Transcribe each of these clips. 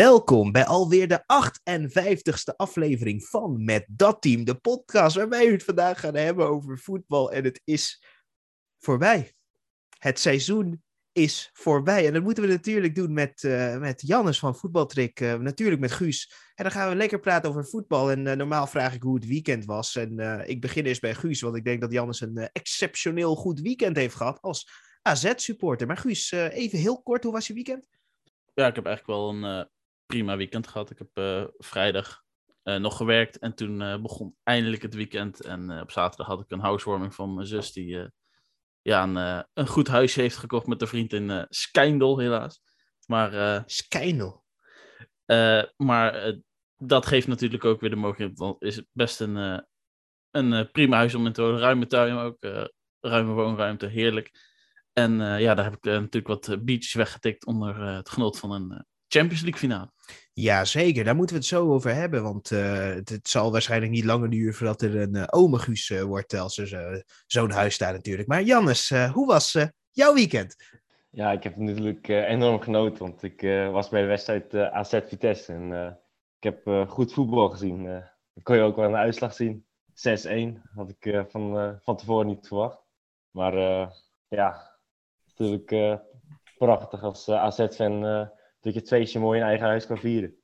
Welkom bij alweer de 58ste aflevering van Met Dat Team, de podcast waarbij we het vandaag gaan hebben over voetbal. En het is voorbij. Het seizoen is voorbij. En dat moeten we natuurlijk doen met, uh, met Jannes van Voetbaltrik, uh, natuurlijk met Guus. En dan gaan we lekker praten over voetbal. En uh, normaal vraag ik hoe het weekend was. En ik begin eerst bij Guus, want ik denk dat Jannes een exceptioneel goed weekend heeft gehad als AZ-supporter. Maar Guus, even heel kort, hoe was je weekend? Ja, ik heb eigenlijk wel een prima weekend gehad. Ik heb vrijdag nog gewerkt en toen begon eindelijk het weekend. En op zaterdag had ik een housewarming van mijn zus die ja, een, een goed huisje heeft gekocht met een vriend in Skijndel, helaas. Maar, Skijndel? maar dat geeft natuurlijk ook weer de mogelijkheid. Want is het best een, een prima huis om in te wonen. Ruime tuin ook. ruime woonruimte, heerlijk. En ja, daar heb ik natuurlijk wat beaches weggetikt onder het genot van een Champions League finale. Ja, zeker. Daar moeten we het zo over hebben. Want uh, het, het, zal waarschijnlijk niet langer duren voordat er een uh, omeguus uh, wordt als er zo'n huis staat natuurlijk. Maar Jannes, hoe was jouw weekend? Ja, ik heb natuurlijk enorm genoten. Want ik was bij de wedstrijd AZ Vitesse. En ik heb goed voetbal gezien. dat kon je ook wel een uitslag zien. 6-1 had ik van, van tevoren niet verwacht. Maar ja, natuurlijk prachtig als AZ-fan dat je het feestje mooi in eigen huis kan vieren.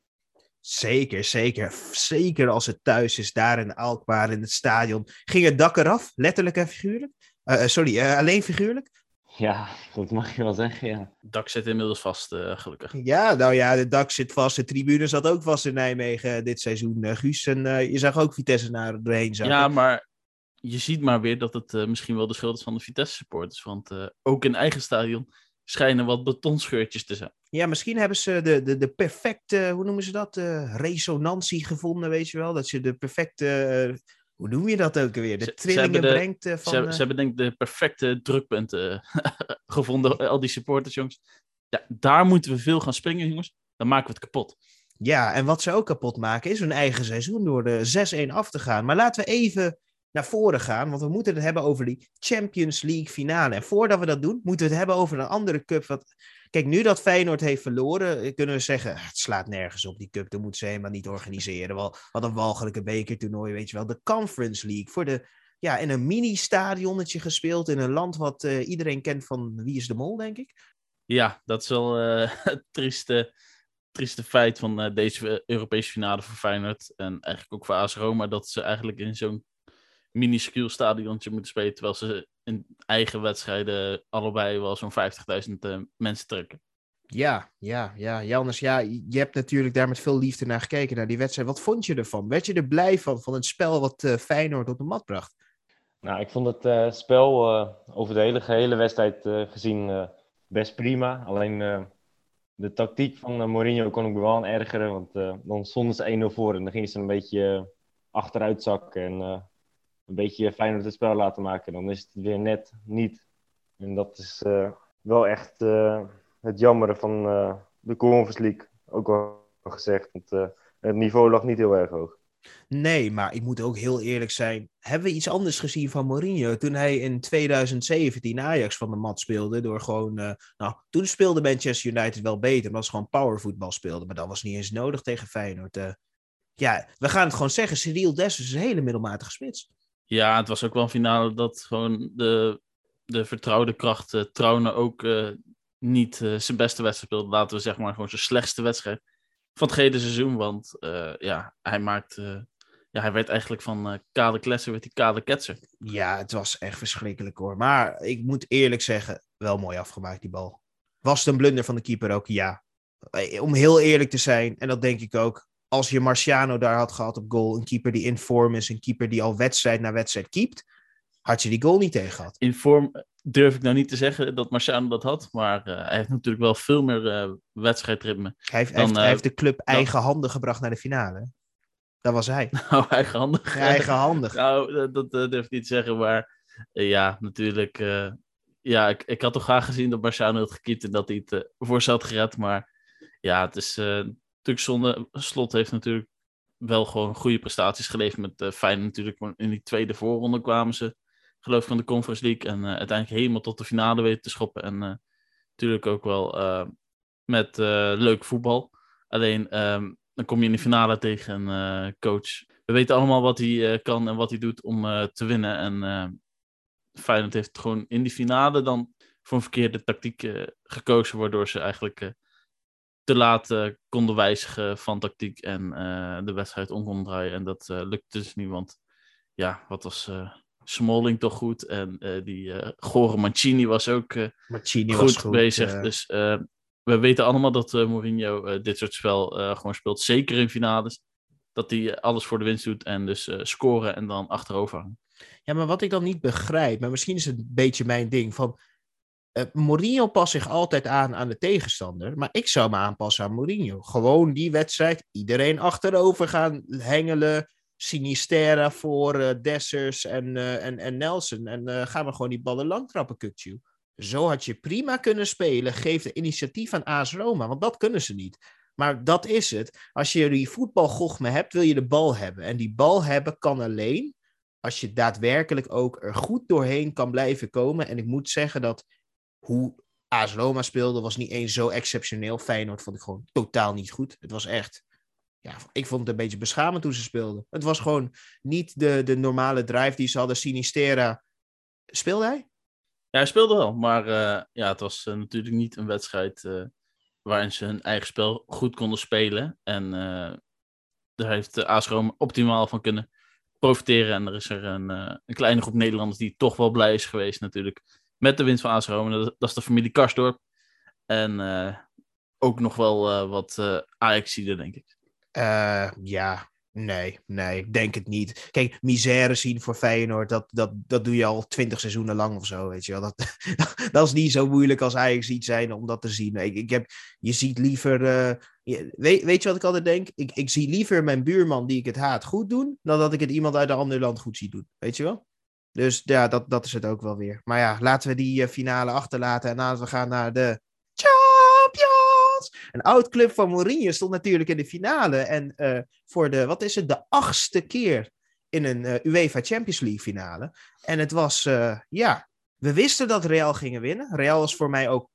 Zeker, zeker. Zeker als het thuis is, daar in Alkmaar, in het stadion. Ging het dak eraf, letterlijk en figuurlijk? Uh, sorry, uh, alleen figuurlijk? Ja, dat mag je wel zeggen, ja. Het dak zit inmiddels vast, uh, gelukkig. Ja, nou ja, het dak zit vast. De tribune zat ook vast in Nijmegen dit seizoen, Guus. En je zag ook Vitesse naar doorheen zakken. Ja, maar je ziet maar weer dat het misschien wel de schuld is van de Vitesse-supporters. Want ook in eigen stadion schijnen wat betonscheurtjes te zijn. Ja, misschien hebben ze de, de, de perfecte, hoe noemen ze dat? Uh, resonantie gevonden, weet je wel? Dat je de perfecte, uh, hoe noem je dat ook weer? De trillingen brengt uh, van... Ze, ze, hebben denk ik de perfecte drukpunten gevonden, al die supporters, jongens. Ja, daar moeten we veel gaan springen, jongens. Dan maken we het kapot. Ja, en wat ze ook kapot maken is hun eigen seizoen door de 6-1 af te gaan. Maar laten we even naar voren gaan, want we moeten het hebben over die Champions League finale. En voordat we dat doen, moeten we het hebben over een andere cup. Wat... Kijk, nu dat Feyenoord heeft verloren, eh, kunnen we zeggen, ah, het slaat nergens op die cup. Dat moeten ze helemaal niet organiseren. Wel, wat een walgelijke bekertoernooi, weet je wel. De Conference League voor de, ja, in een mini-stadionnetje gespeeld in een land wat uh, iedereen kent van Wie is de Mol, denk ik. Ja, dat is wel uh, het trieste, trieste feit van deze Europese finale voor Feyenoord. En eigenlijk ook voor AS Roma, dat ze eigenlijk in zo'n minuscuul stadiontje moeten spelen, terwijl ze in eigen wedstrijden allebei wel zo'n 50.000 uh, mensen trekken. Ja, ja, ja. Jannes, ja, je hebt natuurlijk daar met veel liefde naar gekeken, naar die wedstrijd. Wat vond je ervan? Werd je er blij van, van het spel wat uh, Feyenoord op de mat bracht? Nou, ik vond het uh, spel over de hele gehele wedstrijd gezien best prima. Alleen de tactiek van Mourinho kon ik me wel aan ergeren, want dan stonden ze 1-0 voor en dan gingen ze een beetje achteruit zakken. En een beetje Feyenoord het spel laten maken. Dan is het weer net niet. En dat is uh, wel echt uh, het jammere van uh, de Conference League. Ook al gezegd, want het niveau lag niet heel erg hoog. Nee, maar ik moet ook heel eerlijk zijn. Hebben we iets anders gezien van Mourinho toen hij in 2017 Ajax van de mat speelde? Door gewoon, nou, toen speelde Manchester United wel beter, omdat ze gewoon powervoetbal speelden. Maar dat was niet eens nodig tegen Feyenoord. ja, we gaan het gewoon zeggen. Cyril Dessers is een hele middelmatige spits. Ja, het was ook wel een finale dat gewoon de, de vertrouwde kracht uh, ook uh, niet uh, zijn beste wedstrijd speelde. Laten we zeg maar gewoon zijn slechtste wedstrijd van het hele seizoen. Want ja, hij maakt... ja, hij werd eigenlijk van kale kletser, werd hij kale ketser. Ja, het was echt verschrikkelijk hoor. Maar ik moet eerlijk zeggen, wel mooi afgemaakt die bal. Was het een blunder van de keeper ook? Ja. Om heel eerlijk te zijn, en dat denk ik ook, als je Marciano daar had gehad op goal, een keeper die in vorm is, een keeper die al wedstrijd na wedstrijd keept, had je die goal niet tegen gehad. In vorm durf ik nou niet te zeggen dat Marciano dat had, maar uh, hij heeft natuurlijk wel veel meer uh, wedstrijdritme. Hij heeft, dan, heeft, uh, hij heeft de club dan... eigenhandig gebracht naar de finale. Dat was hij. Nou, eigenhandig. Ja, eigenhandig. nou, dat, dat durf ik niet te zeggen, maar ja, natuurlijk. ja, ik, ik had toch graag gezien dat Marciano had gekiept en dat hij het voor ze had gered, maar ja, het is natuurlijk zonde. Slot heeft natuurlijk wel gewoon goede prestaties geleverd met uh, Feyenoord natuurlijk. In die tweede voorronde kwamen ze, geloof ik, van de Conference League. En uh, uiteindelijk helemaal tot de finale weten te schoppen. En uh, natuurlijk ook wel met leuk voetbal. Alleen ehm, dan kom je in de finale tegen een coach. We weten allemaal wat hij kan en wat hij doet om te winnen. En Feyenoord heeft gewoon in die finale dan voor een verkeerde tactiek gekozen, waardoor ze eigenlijk te laat konden wijzigen van tactiek en de wedstrijd om konden draaien. En dat lukte dus niet, want ja, wat was Smalling toch goed. En uh, die uh, Gore Mancini was ook uh, Mancini goed, was goed bezig. Dus we weten allemaal dat Mourinho dit soort spel gewoon speelt. Zeker in finales. Dat hij alles voor de winst doet en dus scoren en dan achterover hangen. Ja, maar wat ik dan niet begrijp, maar misschien is het een beetje mijn ding, van Mourinho past zich altijd aan aan de tegenstander, maar ik zou me aanpassen aan Mourinho. Gewoon die wedstrijd, iedereen achterover gaan hengelen, Sinistera voor uh, Dessers en, uh, en, en Nelson. En gaan we gewoon die ballen lang trappen, Kukju. Zo had je prima kunnen spelen. Geef de initiatief aan AS Roma, want dat kunnen ze niet. Maar dat is het. Als je die voetbalgochme hebt, wil je de bal hebben. En die bal hebben kan alleen als je daadwerkelijk ook er goed doorheen kan blijven komen. En ik moet zeggen dat hoe AS Roma speelde, was niet eens zo exceptioneel. Feyenoord vond ik gewoon totaal niet goed. Het was echt ja, ik vond het een beetje beschamend toen ze speelden. Het was gewoon niet de, de normale drive die ze hadden. Sinistera. Speelde hij? Ja, hij speelde wel. Maar uh, ja, het was uh, natuurlijk niet een wedstrijd uh, waarin ze hun eigen spel goed konden spelen. En daar heeft de AS Rome optimaal van kunnen profiteren. En er is er een, een kleine groep Nederlanders die toch wel blij is geweest natuurlijk. Met de winst van AS Rome. Dat, is de familie Karsdorp. En ook nog wel wat uh, ajax denk ik. Uh, ja, nee, nee, ik denk het niet. Kijk, misère zien voor Feyenoord, dat, dat, dat doe je al twintig seizoenen lang of zo, weet je wel. Dat, dat is niet zo moeilijk als Ajax iets zijn om dat te zien. Ik, ik heb, je ziet liever, uh, weet, weet je wat ik altijd denk? Ik, ik zie liever mijn buurman die ik het haat goed doen, dan dat ik het iemand uit een ander land goed zie doen, weet je wel? Dus ja, dat, dat is het ook wel weer. Maar ja, laten we die uh, finale achterlaten en laten we gaan naar de een oud club van Mourinho stond natuurlijk in de finale. En uh, voor de, wat is het, de achtste keer in een uh, UEFA Champions League finale. En het was, ja, we wisten dat Real gingen winnen. Real was voor mij ook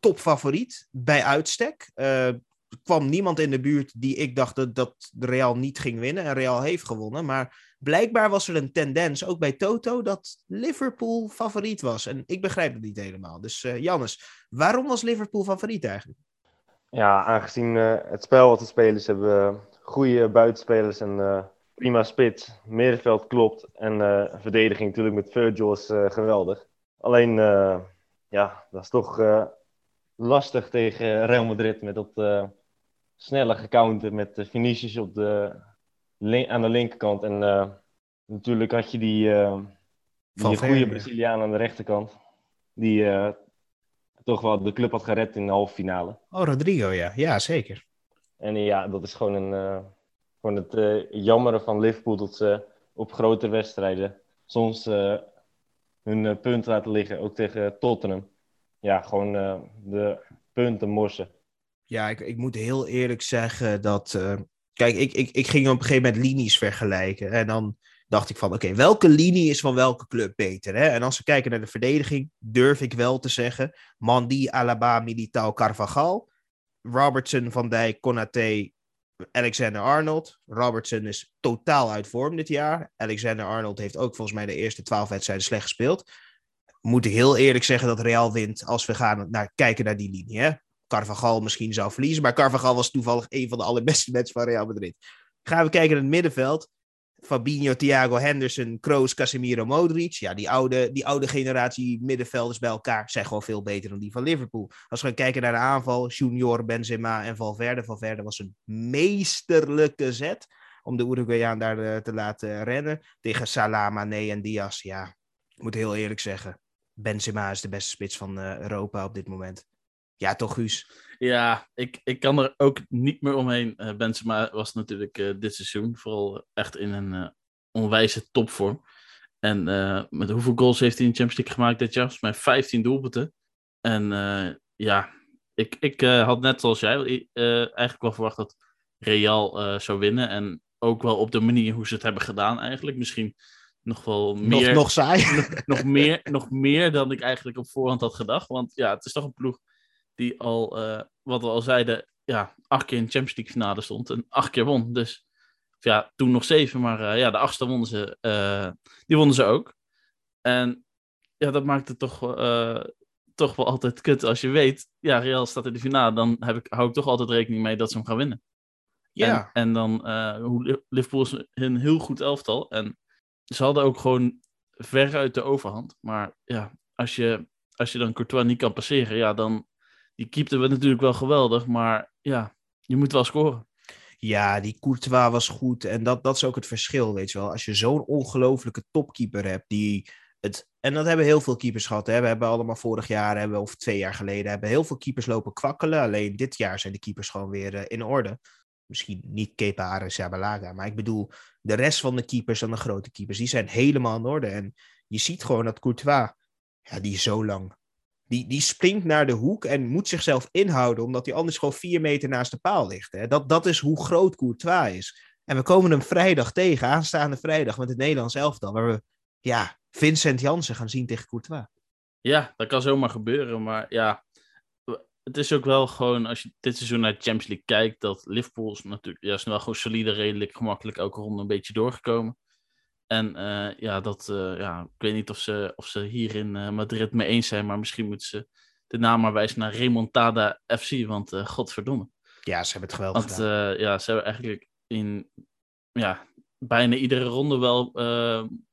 topfavoriet bij uitstek. Kwam niemand in de buurt die ik dacht dat, dat Real niet ging winnen. En Real heeft gewonnen. Maar blijkbaar was er een tendens, ook bij Toto, dat Liverpool favoriet was. En ik begrijp het niet helemaal. Dus Jannes, waarom was Liverpool favoriet eigenlijk? Ja, aangezien uh, het spel wat de spelers hebben, goede buitenspelers en uh, prima spits, middenveld klopt en uh, verdediging natuurlijk met Virgil is geweldig. Alleen, ja, dat is toch lastig tegen Real Madrid met dat snelle gecounter met Vinicius op de, aan de linkerkant. En natuurlijk had je die, die goede Braziliaan aan de rechterkant, die toch wel de club had gered in de halve finale. Oh, Rodrigo, ja. Ja, zeker. En ja, dat is gewoon, een, gewoon het jammeren van Liverpool dat ze op grote wedstrijden soms hun punten laten liggen, ook tegen Tottenham. Ja, gewoon de punten morsen. Ja, ik, ik moet heel eerlijk zeggen dat... kijk, ik, ik, ik ging op een gegeven moment linies vergelijken. En dan dacht ik van, oké, welke linie is van welke club beter? Hè? En als we kijken naar de verdediging, durf ik wel te zeggen, Mandi, Alaba, Militao, Carvajal, Robertson, Van Dijk, Konaté, Alexander-Arnold. Robertson is totaal uit vorm dit jaar. Alexander-Arnold heeft ook volgens mij de eerste twaalf wedstrijden slecht gespeeld. Moet heel eerlijk zeggen dat Real wint als we gaan naar, kijken naar die linie. Hè? Carvajal misschien zou verliezen, maar Carvajal was toevallig een van de allerbeste mensen van Real Madrid. Gaan we kijken naar het middenveld. Fabinho, Thiago Henderson, Kroos, Casemiro, Modric. Ja, die oude, die oude generatie middenvelders bij elkaar zijn gewoon veel beter dan die van Liverpool. Als we gaan kijken naar de aanval, Junior, Benzema en Valverde. Valverde was een meesterlijke zet om de Uruguayaan daar eh, te laten rennen. Tegen Salah, Mane en Diaz. Ja, ik moet heel eerlijk zeggen. Benzema is de beste spits van uh, Europa op dit moment. Ja, toch, Guus? Ja, ik, ik kan er ook niet meer omheen. Uh, Benzema was natuurlijk uh, dit seizoen vooral echt in een uh, onwijze topvorm. En met hoeveel goals heeft hij in de Champions League gemaakt dit jaar? Volgens mij 15 doelpunten. En ja, ik, ik had net zoals jij eigenlijk wel verwacht dat Real zou winnen. En ook wel op de manier hoe ze het hebben gedaan eigenlijk. Misschien nog wel meer... Nog, nog saai. nog, nog, meer, nog meer dan ik eigenlijk op voorhand had gedacht. Want ja, het is toch een ploeg die al, uh, wat we al zeiden, ja, acht keer in de Champions League finale stond en acht keer won. Dus ja, toen nog zeven, maar eh, ja, de achtste wonnen ze, eh, die wonnen ze ook. En ja, dat maakt het toch, eh, toch wel altijd kut als je weet, ja, Real staat in de finale, dan heb ik, hou ik toch altijd rekening mee dat ze hem gaan winnen. Ja, En, en dan, eh, hoe Liverpool is een heel goed elftal. En ze hadden ook gewoon veruit de overhand. Maar ja, als je, als je dan Courtois niet kan passeren, ja, dan... Die keepte we natuurlijk wel geweldig, maar ja, je moet wel scoren. ja, die Courtois was goed. En dat, dat is ook het verschil, weet je wel. Als je zo'n ongelofelijke topkeeper hebt, die het... En dat hebben heel veel keepers gehad. Hè? We hebben allemaal vorig jaar, hebben, of twee jaar geleden, hebben heel veel keepers lopen kwakkelen. Alleen dit jaar zijn de keepers gewoon weer eh, in orde. Misschien niet Kepa Arrizabalaga, maar ik bedoel, de rest van de keepers en de grote keepers, die zijn helemaal in orde. En je ziet gewoon dat Courtois, ja, die zo lang. Die, die springt naar de hoek en moet zichzelf inhouden, omdat hij anders gewoon vier meter naast de paal ligt. Hè. Dat, dat is hoe groot Courtois is. En we komen hem vrijdag tegen, aanstaande vrijdag, met het Nederlands elftal, waar we ja, Vincent Jansen gaan zien tegen Courtois. Ja, dat kan zomaar gebeuren. Maar ja, het is ook wel gewoon, als je dit seizoen naar de Champions League kijkt, dat Liverpool is natuurlijk, ja, wel gewoon solide, redelijk gemakkelijk elke ronde een beetje doorgekomen. En eh, ja, dat, eh, ja, ik weet niet of ze, of ze hier in eh, Madrid mee eens zijn, maar misschien moeten ze de naam maar wijzen naar Remontada FC, want godverdomme. Ja, ze hebben het geweldig Want gedaan. ja, ze hebben eigenlijk in ja, bijna iedere ronde wel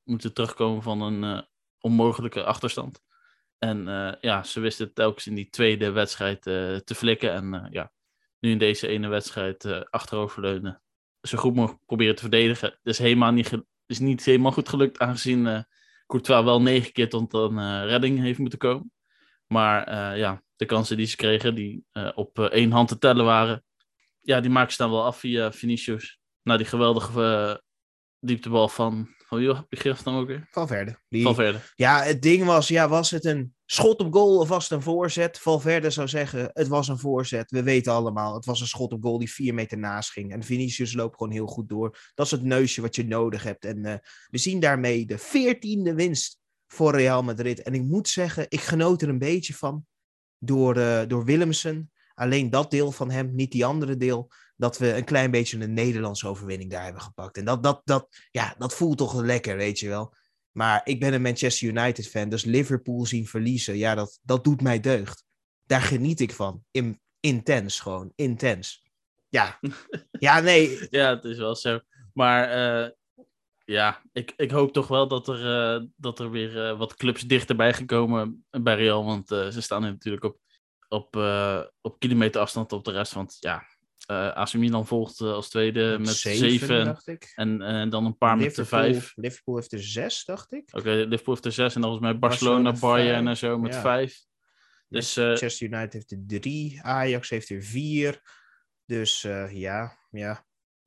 moeten terugkomen van een onmogelijke achterstand. En ja, ze wisten het telkens in die tweede wedstrijd te flikken. En ja, nu in deze ene wedstrijd achteroverleunen. Zo goed mogelijk proberen te verdedigen. Dat is, helemaal niet, is niet helemaal goed gelukt, aangezien eh Courtois wel negen keer tot een eh, redding heeft moeten komen. Maar eh, ja, de kansen die ze kregen, die op één hand te tellen waren, ja, die maken ze dan wel af via Vinicius. Nou, die geweldige dieptebal van, van wie geeft dan ook weer? Valverde. Die, Valverde. Ja, het ding was, ja, was het een schot op goal het een voorzet? Valverde zou zeggen, het was een voorzet. We weten allemaal, het was een schot op goal die vier meter naast ging. En Vinicius loopt gewoon heel goed door. Dat is het neusje wat je nodig hebt. En eh, we zien daarmee de veertiende winst voor Real Madrid. En ik moet zeggen, ik genoot er een beetje van door, eh, door Willemsen. Alleen dat deel van hem, niet die andere deel. Dat we een klein beetje een Nederlandse overwinning daar hebben gepakt. En dat, dat, dat, ja, dat voelt toch lekker, weet je wel. Maar ik ben een Manchester United fan, dus Liverpool zien verliezen, ja, dat, dat doet mij deugd. Daar geniet ik van. In, intens gewoon, intens. Ja, ja nee, Ja, het is wel zo. Maar eh, ja, ik, ik hoop toch wel dat er, eh, dat er weer eh, wat clubs dichterbij gekomen bij Real. Want ze staan natuurlijk op, op, op kilometer afstand op de rest. Want ja, AC Milan volgt eh, als tweede met zeven. dacht ik. En eh, dan een paar met de Liverpool, vijf. Liverpool heeft er zes, dacht ik. Oké, Liverpool heeft er zes. En dan volgens mij Barcelona, Barcelona Bayern en zo met Ja. vijf. Dus eh, Manchester United heeft er drie, Ajax heeft er vier. Dus eh, ja, ja.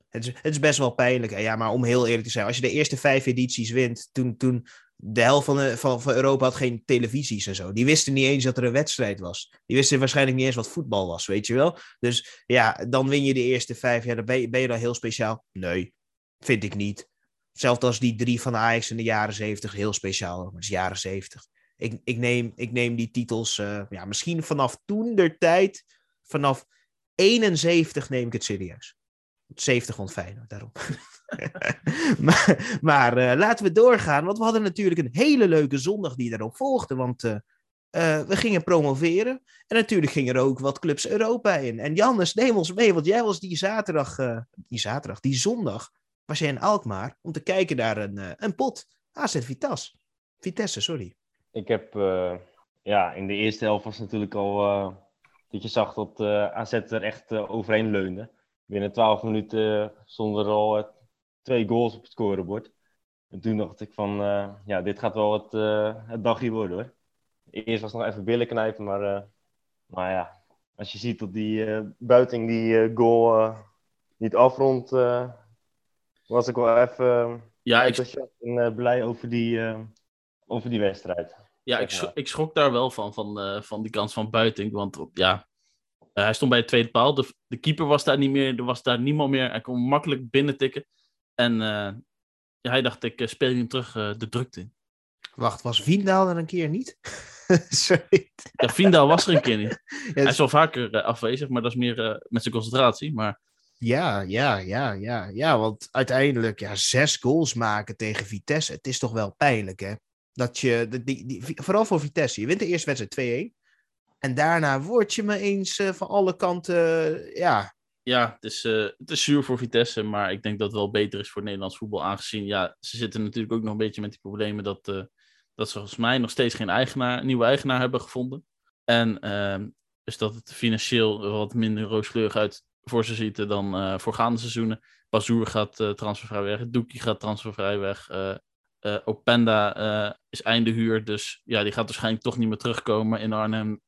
Het is, het is best wel pijnlijk. Ja, maar om heel eerlijk te zijn, als je de eerste vijf edities wint, toen, toen de helft van, de, van, van Europa had geen televisies en zo. Die wisten niet eens dat er een wedstrijd was. Die wisten waarschijnlijk niet eens wat voetbal was, weet je wel. Dus ja, dan win je de eerste vijf. Ja, dan ben je, ben dan heel speciaal? Nee, vind ik niet. Hetzelfde als die drie van Ajax in de jaren zeventig, heel speciaal. Maar het is jaren zeventig. Ik, ik, neem, ik neem die titels, eh, ja, misschien vanaf toen der tijd, vanaf 71 neem ik het serieus. 70 vond Feyenoord, daarom. maar eh, laten we doorgaan, want we hadden natuurlijk een hele leuke zondag die daarop volgde. Want eh, eh, we gingen promoveren en natuurlijk gingen er ook wat clubs Europa in. En Jannes, neem ons mee, want jij was die zaterdag, die zaterdag, die zondag, was jij in Alkmaar om te kijken naar een, een pot. AZ Vitas. Vitesse, sorry. Ik heb, ja, in de eerste helft was natuurlijk al dat je zag dat AZ er echt overheen leunde. Binnen 12 minuten stonden er al twee goals op het scorebord. En toen dacht ik van, eh, ja, dit gaat wel het, eh, het dagje worden hoor. Eerst was het nog even billen knijpen, maar, eh, maar ja, als je ziet dat die Buiting die goal niet afrondt, was ik wel even ja, ik, en blij over die, over die wedstrijd. Ja, ik, ik schrok daar wel van, van, van die kans van Buiting. Want ja, hij stond bij de tweede paal. De, de keeper was daar niet meer. Er was daar niemand meer. Hij kon makkelijk binnen tikken. En eh, ja, hij dacht, ik eh, speel hem terug eh, de drukte in. Wacht, was Wiendaal er een keer niet? Sorry. Ja, Vindal was er een keer niet. Ja, Hij is wel vaker afwezig, maar dat is meer met zijn concentratie. Maar Ja, ja, ja, ja, ja. Want uiteindelijk, ja, zes goals maken tegen Vitesse. Het is toch wel pijnlijk, hè? Dat je, die, die, die- vooral voor Vitesse. Je wint de eerste wedstrijd 2-1. En daarna word je me eens van alle kanten, ja. Ja, het is, eh, het is zuur voor Vitesse, maar ik denk dat het wel beter is voor het Nederlands voetbal. Aangezien, ja, ze zitten natuurlijk ook nog een beetje met die problemen dat, eh, dat ze volgens mij nog steeds geen eigenaar, nieuwe eigenaar hebben gevonden. En ehm, dus dat het financieel wat minder rooskleurig uit voor ze ziet dan eh voorgaande seizoenen. Bazoer gaat transfervrij weg, Doekie gaat transfervrij weg. Openda is einde huur, dus ja, die gaat waarschijnlijk toch niet meer terugkomen in Arnhem.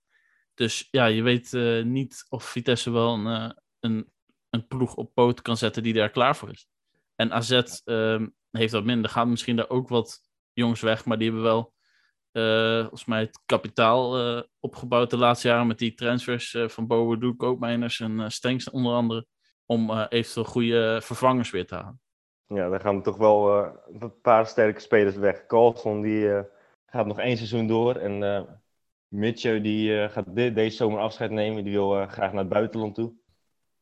Dus ja, je weet niet of Vitesse wel een, een, een ploeg op poot kan zetten die daar klaar voor is. En AZ ehm, heeft wat minder. Er gaan misschien daar ook wat jongens weg, maar die hebben wel eh, volgens mij het kapitaal eh, opgebouwd de laatste jaren met die transfers eh, van Boadu, Koopmeiners en uh, Stenks onder andere. Om eventueel goede vervangers weer te halen. Ja, daar gaan toch wel een paar sterke spelers weg. Carlson die gaat nog één seizoen door. En Mitchell die gaat de- deze zomer afscheid nemen. Die wil graag naar het buitenland toe.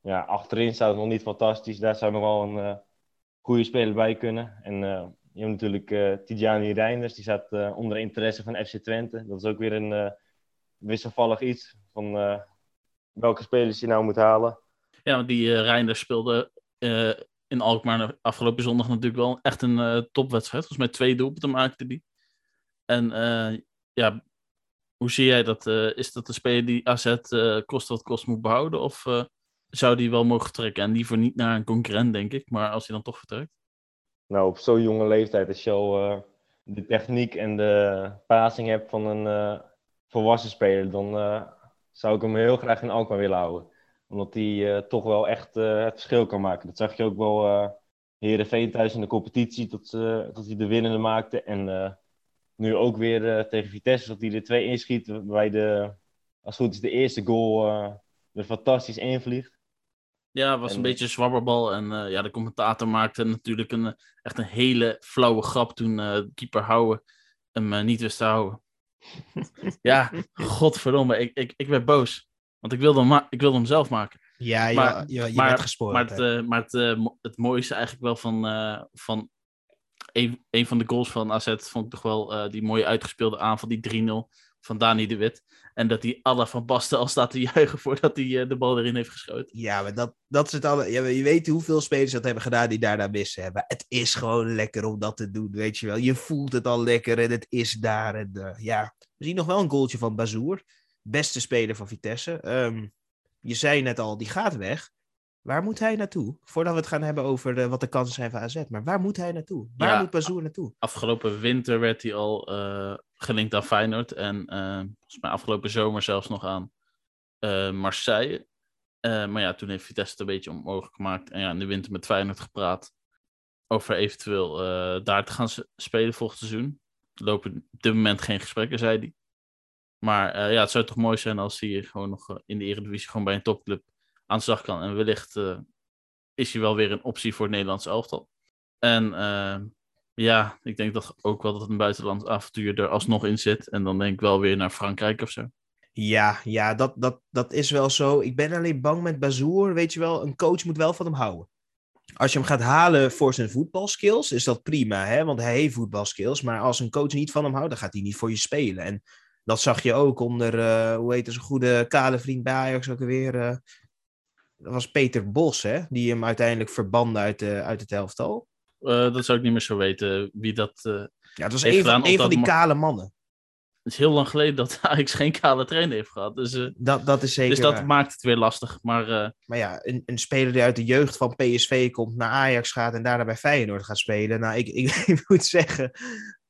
Ja, achterin staat het nog niet fantastisch. Daar zou nog wel een eh, goede speler bij kunnen. En eh, je hebt natuurlijk eh Tidjani Reinders. Die staat onder interesse van FC Twente. Dat is ook weer een wisselvallig iets. Van welke spelers je nou moet halen. Ja, want die uh, Reinders speelde uh, in Alkmaar afgelopen zondag natuurlijk wel echt een uh, topwedstrijd. Volgens mij twee doelpunten maakte die. En uh, ja, hoe zie jij dat? Uh, is dat de speler die AZ uh, kost wat kost moet behouden? Of uh, zou die wel mogen vertrekken? En liever niet naar een concurrent, denk ik. Maar als hij dan toch vertrekt? Nou, op zo'n jonge leeftijd, als je al uh, de techniek en de passing hebt van een uh, volwassen speler, dan uh, zou ik hem heel graag in Alkmaar willen houden. Omdat hij toch wel echt het verschil kan maken. Dat zag je ook wel uh, Heerenveen thuis in de competitie, dat, dat hij de winnende maakte. En nu ook weer tegen Vitesse, dat hij er twee inschiet, waarbij de, als het goed is, de eerste goal er fantastisch invliegt. Ja, het was en, een beetje een zwabberbal. En uh, ja, de commentator maakte natuurlijk een, echt een hele flauwe grap toen uh, keeper Houwen hem uh, niet wist te houden. ja, godverdomme, ik, ik, ik werd boos. Want ik wilde hem, ik wilde hem zelf maken. Ja, maar, je, je, je maar, werd gespoord. Maar, het, maar het, het mooiste eigenlijk wel van, van een, een van de goals van AZ vond ik toch wel die mooie uitgespeelde aanval, die 3-0 van Dani de Wit. En dat die Alla van Basten al staat te juichen voordat hij uh, de bal erin heeft geschoten. Ja, maar dat, dat is het alle. Ja, je weet hoeveel spelers dat hebben gedaan die daarna missen hebben. Het is gewoon lekker om dat te doen, weet je wel. Je voelt het al lekker en het is daar. En, uh, ja, we zien nog wel een goaltje van Bazoer. Beste speler van Vitesse. Um, je zei net al, die gaat weg. Waar moet hij naartoe? Voordat we het gaan hebben over de, wat de kansen zijn van AZ. Maar waar moet hij naartoe? Waar ja, moet Bazoer naartoe? Afgelopen winter werd hij al uh, gelinkt aan Feyenoord. En uh, volgens mij afgelopen zomer zelfs nog aan uh, Marseille. maar ja, toen heeft Vitesse het een beetje onmogelijk gemaakt. En ja, in de winter met Feyenoord gepraat. Over eventueel daar te gaan spelen volgend seizoen. Er lopen op dit moment geen gesprekken, zei hij. Maar ja, het zou toch mooi zijn als hij gewoon nog in de Eredivisie gewoon bij een topclub aan de slag kan. En wellicht is hij wel weer een optie voor het Nederlands elftal. En ja, ik denk dat ook wel dat een buitenlands avontuur er alsnog in zit. En dan denk ik wel weer naar Frankrijk of zo. Ja, ja dat, dat, dat is wel zo. Ik ben alleen bang met Bazoer. Weet je wel, een coach moet wel van hem houden. Als je hem gaat halen voor zijn voetbalskills, is dat prima. Hè? Want hij heeft voetbalskills. Maar als een coach niet van hem houdt, dan gaat hij niet voor je spelen. En dat zag je ook onder, uh, hoe heet het, zijn goede kale vriend bij Ajax ook weer. Uh, dat was Peter Bos, hè? Die hem uiteindelijk verbande uit, de, uit het elftal. Uh, dat zou ik niet meer zo weten wie dat. Uh, ja, dat was een van, een van die kale mannen. Het is heel lang geleden dat Ajax geen kale trainer heeft gehad. Dus, uh, dat, dat is zeker. Dus dat waar. maakt het weer lastig. Maar, maar ja, een, een, speler die uit de jeugd van PSV komt, naar Ajax gaat en daarna bij Feyenoord gaat spelen. Nou, ik, ik, ik moet zeggen,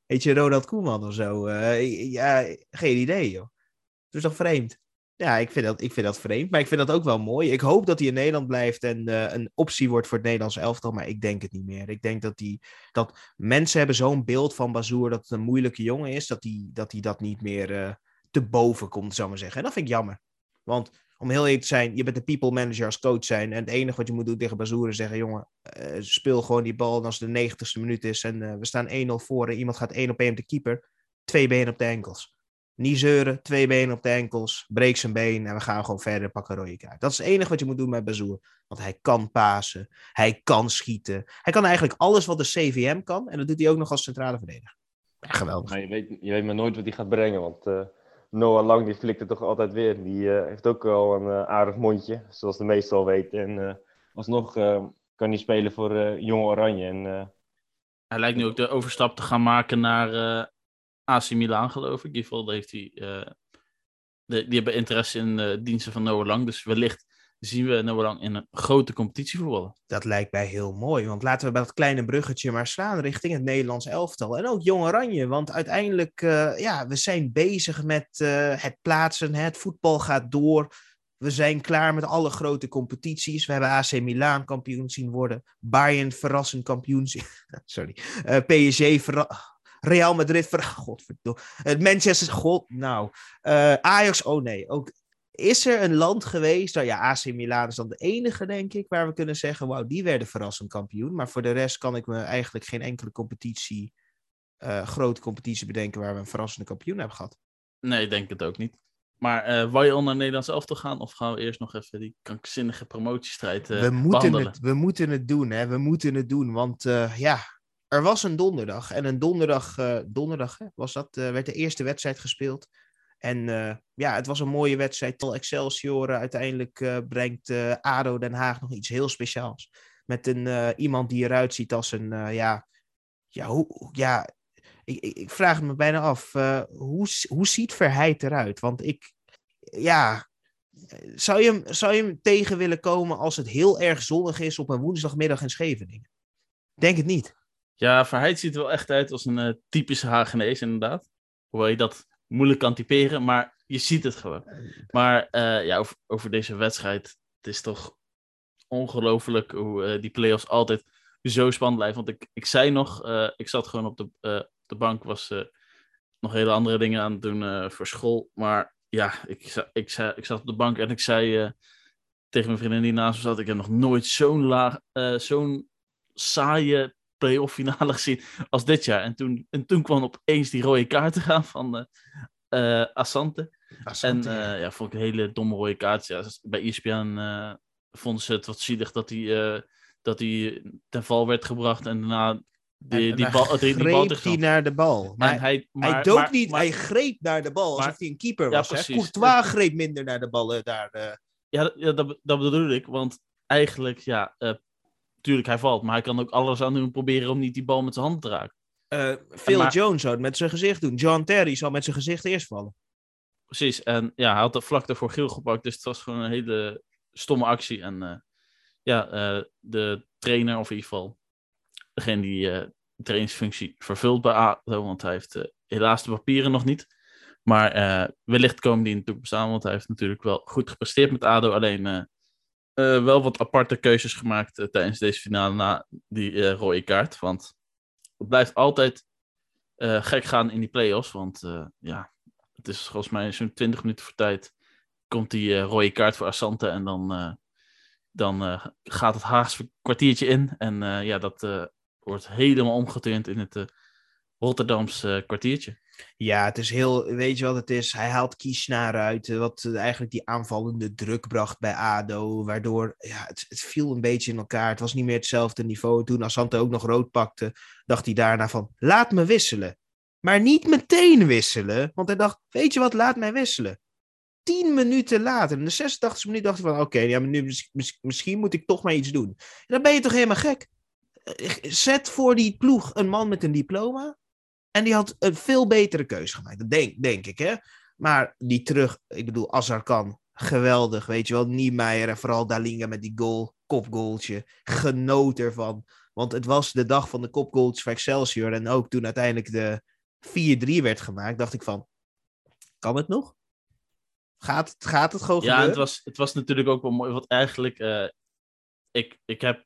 weet je, Ronald Koeman of zo. ja, geen idee, joh. Dat is toch vreemd? Ja, ik vind, dat, ik vind dat vreemd, maar ik vind dat ook wel mooi. Ik hoop dat hij in Nederland blijft en uh, een optie wordt voor het Nederlands elftal, maar ik denk het niet meer. Ik denk dat, die, dat mensen hebben zo'n beeld van Bazoer dat het een moeilijke jongen is, dat hij dat, die dat niet meer uh, te boven komt, zou maar zeggen. En dat vind ik jammer. Want om heel eerlijk te zijn, je bent een people manager als coach zijn en het enige wat je moet doen tegen Bazoer is zeggen, jongen, uh, speel gewoon die bal als het de 90ste minuut is en we staan 1-0 voor en iemand gaat 1 op 1 op de keeper, twee benen op de enkels. Niet zeuren, twee benen op de enkels, breek zijn been en we gaan gewoon verder pakken rode kaart. Dat is het enige wat je moet doen met Bazoer. Want hij kan pasen, hij kan schieten. Hij kan eigenlijk alles wat de CVM kan en dat doet hij ook nog als centrale verdediger. Ja, geweldig. Maar je weet, je weet maar nooit wat hij gaat brengen, want uh, Noah Lang die flikt er toch altijd weer. Die uh, heeft ook wel een uh, aardig mondje, zoals de meesten al weten. En alsnog kan hij spelen voor Jong Oranje. En, hij lijkt nu ook de overstap te gaan maken naar AC Milan, geloof ik. In ieder heeft hij, de, die hebben interesse in de diensten van Noah Lang. Dus wellicht zien we Noah in een grote competitie voetballen. Dat lijkt mij heel mooi, want laten we bij dat kleine bruggetje maar slaan richting het Nederlands elftal. En ook Jong Oranje, want uiteindelijk, uh, ja, we zijn bezig met het plaatsen. Het voetbal gaat door. We zijn klaar met alle grote competities. We hebben AC Milan kampioen zien worden. Bayern verrassend kampioen zien. Sorry. PSG verrassend Real Madrid, ver... godverdomme. Manchester, god, nou. Uh, Ajax, oh nee. Ook is er een land geweest, nou ja, AC Milan is dan de enige, denk ik, waar we kunnen zeggen, wauw, die werden verrassend kampioen. Maar voor de rest kan ik me eigenlijk geen enkele competitie, uh, grote competitie bedenken waar we een verrassende kampioen hebben gehad. Nee, ik denk het ook niet. Maar uh, wou je al naar Nederlands elftal gaan of gaan we eerst nog even die krankzinnige promotiestrijd uh, we moeten behandelen? Het, we moeten het doen, hè. We moeten het doen, want ja, er was een donderdag. En een donderdag, donderdag hè, was dat, werd de eerste wedstrijd gespeeld. En uh, ja, het was een mooie wedstrijd. Excelsior uh, uiteindelijk brengt ADO Den Haag nog iets heel speciaals. Met een, iemand die eruit ziet als een, ja, ja, hoe, ja ik, ik, ik, vraag me bijna af, hoe, hoe ziet Verheid eruit? Want ik, ja, zou je, hem, zou je hem tegen willen komen als het heel erg zonnig is op een woensdagmiddag in Scheveningen? Denk het niet. Ja, Verheid ziet er wel echt uit als een typische Hagenees inderdaad. Hoewel je dat moeilijk kan typeren, maar je ziet het gewoon. Maar uh, ja, over, over, deze wedstrijd, het is toch ongelooflijk hoe uh, die play-offs altijd zo spannend blijven. Want ik, ik zei nog, uh, ik zat gewoon op de, de bank, was nog hele andere dingen aan het doen voor school. Maar ja, ik, ik, ik zat op de bank en ik zei tegen mijn vriendin die naast me zat, ik heb nog nooit zo'n laag, zo'n saaie play-off finale gezien als dit jaar. En toen, en toen kwam opeens die rode kaart te gaan van uh, uh, Assante. Assante. En uh, ja, vond ik een hele domme rode kaart. Ja, bij ESPN vonden ze het wat zielig dat hij, dat hij ten val werd gebracht en daarna die, die, bal, die, die bal hij naar de bal. Maar, hij, maar, hij dook maar, niet, hij greep naar de bal alsof hij een keeper was. Ja, Courtois greep minder naar de ballen daar. Ja, ja dat, dat bedoel ik, want eigenlijk, ja, uh, tuurlijk, hij valt. Maar hij kan ook alles aan doen proberen om niet die bal met zijn hand te raken. Uh, Phil maar... Jones zou het met zijn gezicht doen. John Terry zal met zijn gezicht eerst vallen. Precies. En ja, hij had de vlak daarvoor geel gepakt. Dus het was gewoon een hele stomme actie. En uh, ja, uh, de trainer, of in ieder geval degene die de trainingsfunctie vervult bij ADO. Want hij heeft helaas de papieren nog niet. Maar wellicht komen die in de toekomst aan. Want hij heeft natuurlijk wel goed gepresteerd met ADO. Alleen uh, wel wat aparte keuzes gemaakt uh, tijdens deze finale na die uh, rode kaart. Want het blijft altijd gek gaan in die play-offs. Want ja, het is volgens mij zo'n 20 minuten voor tijd. Komt die rode kaart voor Assante en dan, dan gaat het Haagse kwartiertje in. En ja, dat wordt helemaal omgeturnd in het Rotterdamse kwartiertje. Ja, het is heel, weet je wat het is? Hij haalt Kiesnaar uit, eh, wat eh, eigenlijk die aanvallende druk bracht bij ADO, waardoor ja, het, het viel een beetje in elkaar. Het was niet meer hetzelfde niveau. Toen Asante ook nog rood pakte, dacht hij daarna van, laat me wisselen. Maar niet meteen wisselen, want hij dacht, weet je wat, laat mij wisselen. Tien minuten later, in de 86 minuut, dacht hij van, oké, ja, nu, misschien moet ik toch maar iets doen. En dan ben je toch helemaal gek? Eh, zet voor die ploeg een man met een diploma en die had een veel betere keuze gemaakt. Dat denk, denk ik, hè. Maar die terug, ik bedoel, Azar kan, geweldig, weet je wel. Niemeyer en vooral Dalinga met die goal, kopgoaltje. Genoot ervan. Want het was de dag van de kopgoals voor Excelsior. En ook toen uiteindelijk de 4-3 werd gemaakt, dacht ik van, kan het nog? Gaat, gaat het gewoon ja, gebeuren? het was, het was natuurlijk ook wel mooi, want eigenlijk, uh, ik, ik heb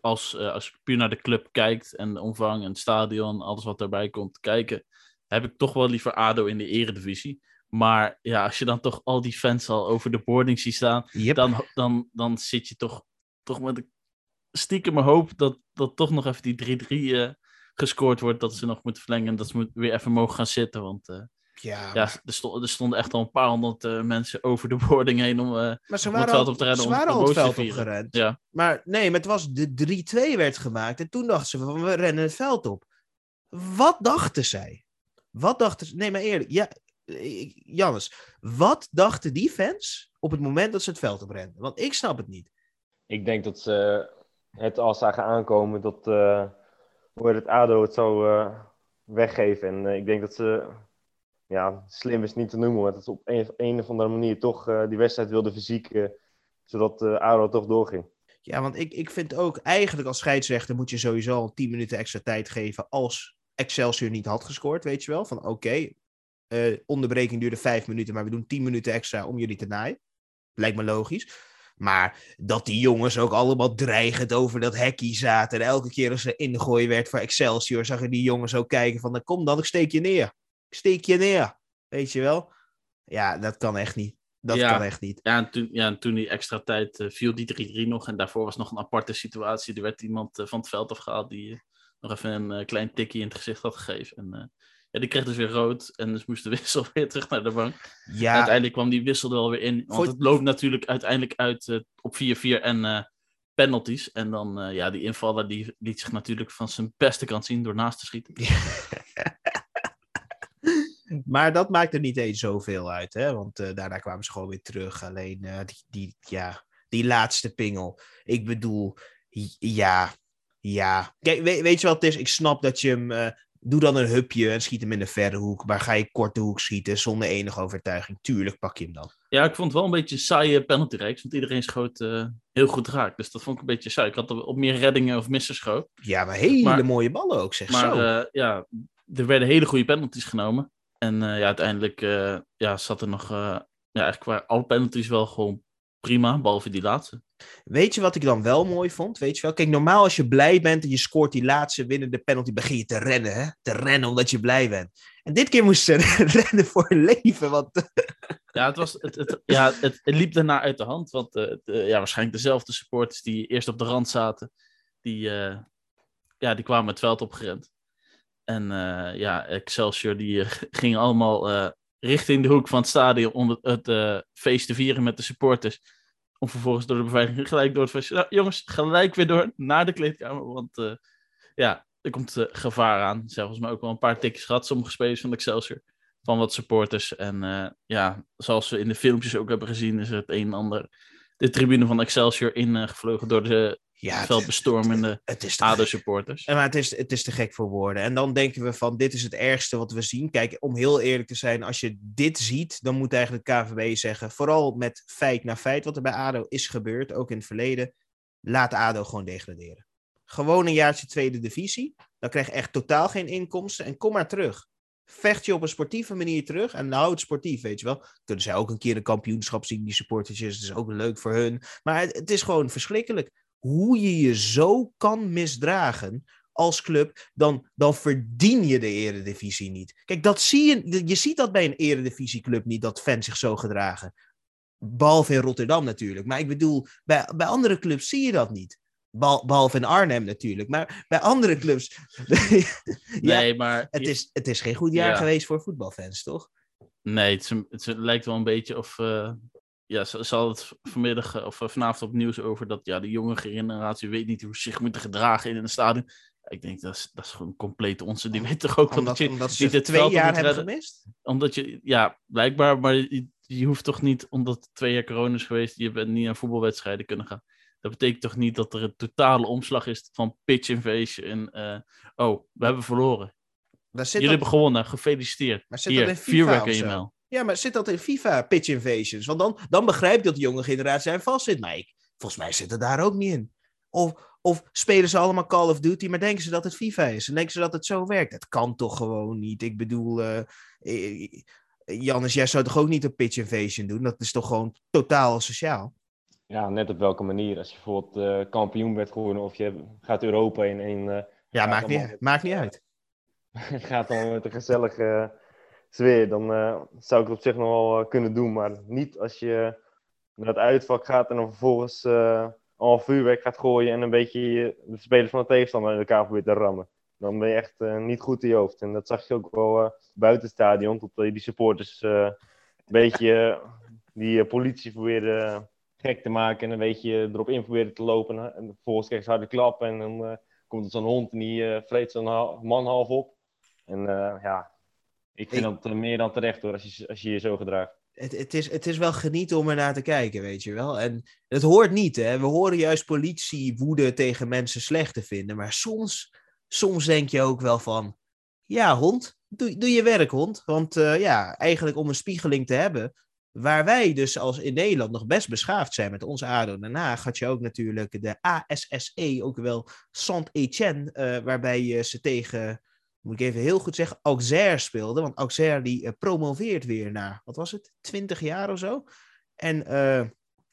als, uh, als je puur naar de club kijkt en de omvang en het stadion, alles wat daarbij komt kijken, heb ik toch wel liever ADO in de eredivisie. Maar ja, als je dan toch al die fans al over de boarding ziet staan, yep. dan, dan, dan zit je toch, toch met een stiekem hoop dat, dat toch nog even die 3-3 uh, gescoord wordt, dat ze nog moeten verlengen en dat ze weer even mogen gaan zitten. Want uh, Ja, Ja, er, stond, er stonden echt al een paar honderd eh, mensen over de boarding heen om, eh, maar ze om waren het veld op te rennen ze om waren al het promotie veld opgerend. Ja. Maar nee, maar het was de 3-2 werd gemaakt. En toen dachten ze van, we rennen het veld op. Wat dachten zij? Wat dachten ze? Nee, maar eerlijk. Ja, eh, Jannes, wat dachten die fans op het moment dat ze het veld oprenden? Want ik snap het niet. Ik denk dat ze het al zagen aankomen dat eh, hoe het ADO het zou eh, weggeven. En eh, ik denk dat ze, ja, slim is niet te noemen, maar dat ze op een, of andere manier toch eh, die wedstrijd wilden verzieken, zodat eh ADO toch doorging. Ja, want ik, ik vind ook eigenlijk als scheidsrechter moet je sowieso al 10 minuten extra tijd geven als Excelsior niet had gescoord, weet je wel. Van oké, eh, onderbreking duurde 5 minuten, maar we doen 10 minuten extra om jullie te naaien. Lijkt me logisch. Maar dat die jongens ook allemaal dreigend over dat hekkie zaten. En elke keer als er ingooien werd voor Excelsior, zag je die jongens ook kijken van, nou, kom dan, ik steek je neer. Steek je neer. Weet je wel? Ja, dat kan echt niet. Dat Ja. kan echt niet. Ja, en toen, ja, en toen die extra tijd eh, viel die 3-3 nog. En daarvoor was nog een aparte situatie. Er werd iemand eh, van het veld afgehaald die eh, nog even een klein tikje in het gezicht had gegeven. En ja, die kreeg dus weer rood. En dus moest de wissel weer terug naar de bank. En Ja, uiteindelijk kwam die wissel er wel weer in. Want Voor- het loopt natuurlijk uiteindelijk uit op 4-4 en penalties. En dan, ja, die invaller die liet zich natuurlijk van zijn beste kant zien door naast te schieten. Maar dat maakt er niet eens zoveel uit, hè? Want eh, daarna kwamen ze gewoon weer terug. Alleen eh, die, die, ja, die laatste pingel. Ik bedoel, ja, ja. Kijk, weet, weet je wat het is? Ik snap dat je hem. eh, doe dan een hupje en schiet hem in de verre hoek. Maar ga je korte hoek schieten zonder enige overtuiging? Tuurlijk pak je hem dan. Ja, ik vond het wel een beetje een saaie penalty reeks, want iedereen schoot heel goed raak. Dus dat vond ik een beetje saai. Ik had op meer reddingen of missen schoot. Ja, maar hele Maar- mooie ballen ook, zeg Maar zo. eh, ja, er werden hele goede penalties genomen. En eh, ja, uiteindelijk eh, ja, zat er nog, eh, ja, eigenlijk qua alle penalties wel gewoon prima, behalve die laatste. Weet je wat ik dan wel mooi vond? Weet je wel? Kijk, normaal als je blij bent en je scoort die laatste winnende penalty, begin je te rennen, hè? Te rennen omdat je blij bent. En dit keer moesten ze rennen voor hun leven, want Ja, het, was, het, het, ja, het, het liep daarna uit de hand. Want het, ja, waarschijnlijk dezelfde supporters die eerst op de rand zaten, die, ja, die kwamen het veld opgerend. En eh, ja, Excelsior die eh, gingen allemaal eh, richting de hoek van het stadion om het, feest te vieren met de supporters. Om vervolgens door de beveiliging gelijk door het feest. Nou, jongens, gelijk weer door naar de kleedkamer. Want ja, er komt gevaar aan. Zelfs maar ook wel een paar tikjes gehad, sommige spelers van Excelsior van wat supporters. En ja, zoals we in de filmpjes ook hebben gezien, is het een en ander de tribune van Excelsior ingevlogen door de ja, het, veldbestormende het gek. ADO-supporters. En Maar het is, het is te gek voor woorden. En dan denken we van, dit is het ergste wat we zien. Kijk, om heel eerlijk te zijn, als je dit ziet, dan moet eigenlijk KVB zeggen, vooral met feit na feit, wat er bij ADO is gebeurd, ook in het verleden, laat ADO gewoon degraderen. Gewoon een jaartje tweede divisie, dan krijg je echt totaal geen inkomsten en kom maar terug. Vecht je op een sportieve manier terug en nou het sportief, weet je wel. Kunnen zij ook een keer een kampioenschap zien, die supportertjes, het is ook leuk voor hun. Maar het, het is gewoon verschrikkelijk. Hoe je je zo kan misdragen als club, dan, dan verdien je de eredivisie niet. Kijk, dat zie je, je ziet dat bij een eredivisieclub niet, dat fans zich zo gedragen. Behalve in Rotterdam natuurlijk. Maar ik bedoel, bij, bij andere clubs zie je dat niet. Behal- Behalve in Arnhem natuurlijk. Maar bij andere clubs. ja, Nee, maar het, is, het is geen goed jaar Ja. geweest voor voetbalfans, toch? nee, het, is een- het, is- het lijkt wel een beetje of. eh, ja, ze, ze hadden het vanmiddag eh, of eh, vanavond op nieuws over dat ja, de jonge generatie weet niet hoe ze zich moeten gedragen in een stadion. Ik denk dat is, dat is gewoon compleet onzin. Die weet toch ook Omdat, dat je omdat ze twee jaar hebben redden. gemist? Omdat je, ja, blijkbaar, maar je, je hoeft toch niet, omdat het twee jaar corona is geweest, je bent niet naar voetbalwedstrijden kunnen gaan. Dat betekent toch niet dat er een totale omslag is van pitch invasion en, eh, oh, we hebben verloren. Jullie hebben gewonnen, gefeliciteerd. maar zit Hier, dat in vuurwerk je mail. Ja, maar zit dat in FIFA, pitch invasions? Want dan, dan begrijp ik dat de jonge generatie aan vast zit. Maar ik, volgens mij zit het daar ook niet in. Of, of spelen ze allemaal Call of Duty, maar denken ze dat het FIFA is? En denken ze dat het zo werkt? Dat kan toch gewoon niet? Ik bedoel, eh, Jannes, jij zou toch ook niet een pitch invasion doen? Dat is toch gewoon totaal sociaal? Ja, net op welke manier. Als je bijvoorbeeld eh, kampioen bent geworden of je gaat Europa in eh, Ja, maakt niet, het. maakt niet uit. gaat dan met een gezellige sfeer, dan eh, zou ik het op zich nog wel eh, kunnen doen. Maar niet als je naar het uitvak gaat en dan vervolgens eh al vuurwerk gaat gooien en een beetje je- de spelers van de tegenstander in elkaar probeert te rammen. dan ben je echt niet goed in je hoofd. En dat zag je ook wel uh, buiten het stadion, tot die supporters een beetje die politie probeerden gek te maken en een beetje erop in probeerden te lopen. En vervolgens kreeg ze harde klap en dan komt er zo'n hond en die vreet zo'n man half op. En ja, ik vind dat meer dan terecht hoor, als je, als je je zo gedraagt het, het, is, het is wel genieten om er naar te kijken, weet je wel. En het hoort niet, hè. We horen juist politie woede tegen mensen slecht te vinden. Maar soms, soms denk je ook wel van... Ja, hond, doe, doe je werk, hond. Want uh, ja, eigenlijk om een spiegeling te hebben... Waar wij dus als in Nederland nog best beschaafd zijn met onze ADO daarna had je ook natuurlijk de ASSE, ook wel Saint-Etienne, uh, waarbij je ze tegen moet ik even heel goed zeggen, Auxerre speelde. Want Auxerre die uh, promoveert weer naar, wat was het, 20 jaar of zo. En uh,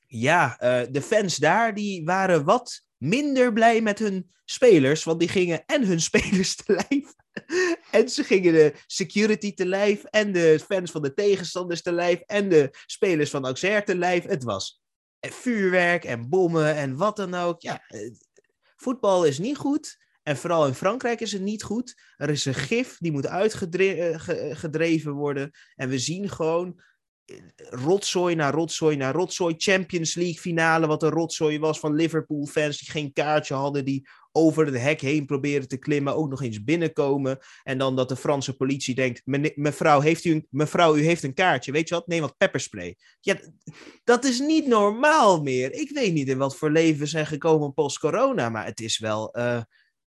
ja, uh, de fans daar die waren wat minder blij met hun spelers. Want die gingen en hun spelers te lijf. en ze gingen de security te lijf. En de fans van de tegenstanders te lijf. En de spelers van Auxerre te lijf. Het was vuurwerk en bommen en wat dan ook. Ja, voetbal is niet goed. En vooral in Frankrijk is het niet goed. Er is een gif die moet uitgedreven worden. En we zien gewoon eh, rotzooi na rotzooi na rotzooi. Champions League finale, wat een rotzooi was van Liverpool fans die geen kaartje hadden, die over het hek heen proberen te klimmen, ook nog eens binnenkomen. En dan dat de Franse politie denkt, mevrouw, heeft u een, mevrouw, u heeft een kaartje, weet je wat? Neem wat pepperspray. Ja, dat is niet normaal meer. Ik weet niet in wat voor leven zijn gekomen post-corona, maar het is wel...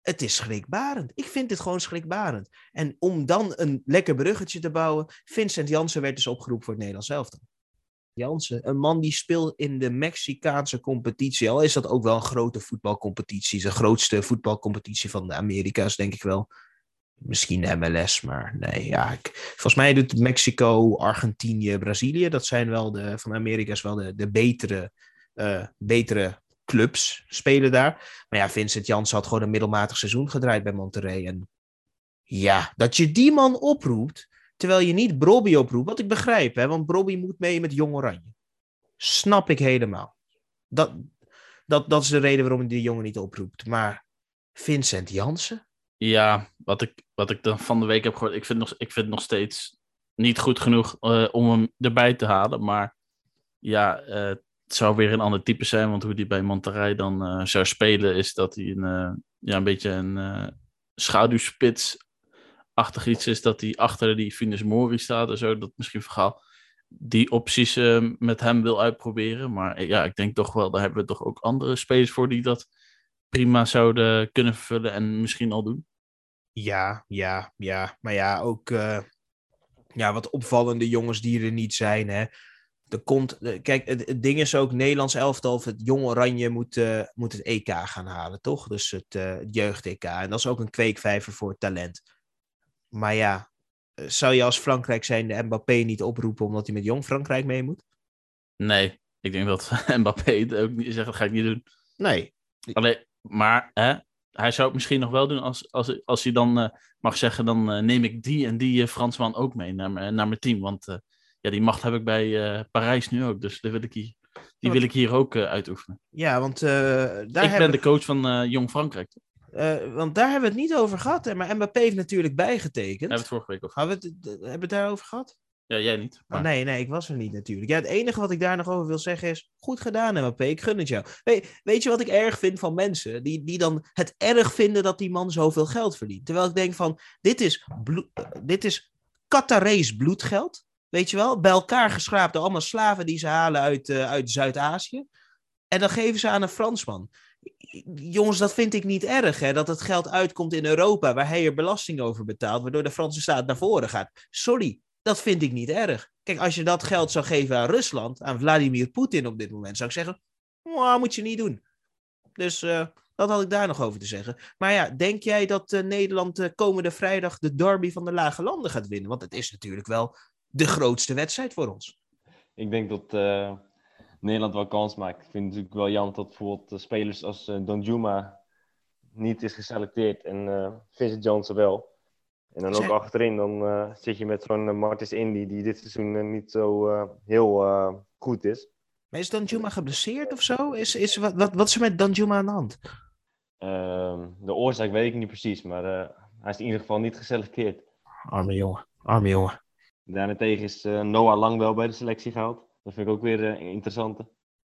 het is schrikbarend. Ik vind dit gewoon schrikbarend. En om dan een lekker bruggetje te bouwen, Vincent Jansen werd dus opgeroepen voor het Nederlands elftal. Jansen, een man die speelt in de Mexicaanse competitie. Al is dat ook wel een grote voetbalcompetitie. De grootste voetbalcompetitie van de Amerika's, denk ik wel. Misschien MLS, maar nee, ja. Ik, volgens mij doet Mexico, Argentinië, Brazilië. Dat zijn wel de, van Amerika's wel de, de betere, uh, betere clubs spelen daar. Maar ja, Vincent Jans had gewoon een middelmatig seizoen gedraaid bij Monterrey. En ja, dat je die man oproept, terwijl je niet Brobby oproept, wat ik begrijp, hè, want Brobby moet mee met Jong Oranje. Snap ik helemaal. Dat, dat, dat is de reden waarom ik die jongen niet oproept. Maar Vincent Jansen? Ja, wat ik, wat ik dan van de week heb gehoord, ik vind nog, ik vind nog steeds niet goed genoeg uh, om hem erbij te halen. Maar ja, uh, het zou weer een ander type zijn, want hoe die bij Monterrey dan uh, zou spelen, is dat hij een, uh, ja, een beetje een uh, schaduwspits-achtig iets is, dat hij achter die Finis Mori staat en zo, dat misschien verhaal die opties met hem wil uitproberen. Maar ja, ik denk toch wel, daar hebben we toch ook andere spelers voor die dat prima zouden kunnen vervullen en misschien al doen. Ja, ja, ja. Maar ja, ook ja, wat opvallende jongens die er niet zijn, hè er komt, kijk, het, ding is ook, Nederlands elftal of het jong Oranje moet, uh, moet het EK gaan halen, toch? Dus het, uh, het jeugd-EK. En dat is ook een kweekvijver voor talent. Maar ja, eh, zou je als Frankrijk zijn de Mbappé niet oproepen omdat hij met jong Frankrijk mee moet? Nee, ik denk dat Mbappé het ook niet zegt, dat ga ik niet doen. Nee. Alleen, maar hè, hij zou het misschien nog wel doen als, als, als hij dan mag zeggen, dan neem ik die en die Fransman ook mee naar, naar mijn team. Want ja, die macht heb ik bij uh, Parijs nu ook. Dus die wil ik hier, die wil ik hier ook uh, uitoefenen. Ja, want uh, daar Ik ben de coach van Jong Frankrijk. want daar hebben we het niet over gehad. Hè? Maar Mbappé heeft natuurlijk bijgetekend. Hebben we het vorige week over Hebben we het, hebben we het daarover gehad? Ja, jij niet. Oh, maar... Oh, nee, nee, ik was er niet natuurlijk. Ja, het enige wat ik daar nog over wil zeggen is... Goed gedaan, Mbappé. Ik gun het jou. Weet, weet je wat ik erg vind van mensen? Die, die dan het erg vinden dat die man zoveel geld verdient. Terwijl ik denk van... Dit is, dit is Qatarees bloedgeld. Weet je wel? Bij elkaar geschraapt allemaal slaven die ze halen uit, uh, uit Zuid-Azië. En dan geven ze aan een Fransman. Jongens, dat vind ik niet erg, hè? Dat het geld uitkomt in Europa, waar hij er belasting over betaalt, waardoor de Franse staat naar voren gaat. Sorry, dat vind ik niet erg. Kijk, als je dat geld zou geven aan Rusland, aan Vladimir Poetin op dit moment, zou ik zeggen: moet je niet doen. Dus uh, dat had ik daar nog over te zeggen. Maar ja, denk jij dat uh, Nederland komende vrijdag de derby van de Lage Landen gaat winnen? Want het is natuurlijk wel de grootste wedstrijd voor ons. Ik denk dat uh, Nederland wel kans maakt. Ik vind het natuurlijk wel jammer dat bijvoorbeeld spelers als uh, Don Juma niet is geselecteerd en uh, Vincent Johnson wel. En dan ook achterin, dan zit je met zo'n Martis Indy die dit seizoen niet zo heel goed is. Maar is Danjuma geblesseerd of zo? Is, is, wat, wat, wat is er met Danjuma aan de hand? Ehm, de oorzaak weet ik niet precies, maar eh, hij is in ieder geval niet geselecteerd. Arme jongen, arme jongen. Daarentegen is eh, Noah Lang wel bij de selectie gehaald. Dat vind ik ook weer eh, interessant.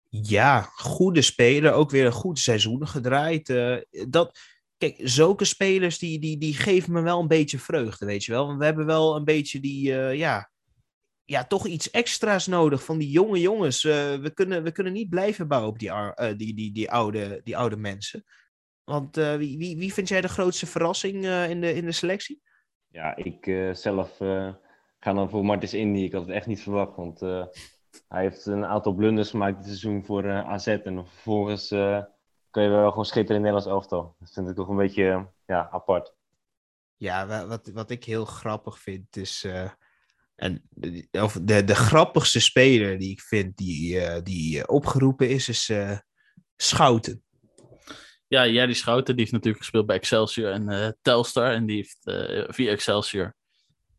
Ja, goede speler. Ook weer een goed seizoen gedraaid. Eh, dat, kijk, zulke spelers die, die, die geven me wel een beetje vreugde, weet je wel. Want we hebben wel een beetje die, ja, ja, toch iets extra's nodig van die jonge jongens. We, kunnen, we kunnen niet blijven bouwen op die, eh, die, die, die, oude, die oude mensen. Want wie, wie, wie vind jij de grootste verrassing in, de, in de selectie? Ja, ik zelf ga dan voor Martins Indy. Ik had het echt niet verwacht, want eh, hij heeft een aantal blunders gemaakt dit seizoen voor eh, AZ. En vervolgens eh, kan je wel gewoon schitteren in het Nederlands elftal. Dat vind ik toch een beetje ja, apart. Ja, wa- wat, wat ik heel grappig vind is. eh, en de, of de, de grappigste speler die ik vind die, eh, die opgeroepen is, is eh, Schouten. Ja, Jerry Schouten, die heeft natuurlijk gespeeld bij Excelsior en eh, Telstar. En die heeft eh, via Excelsior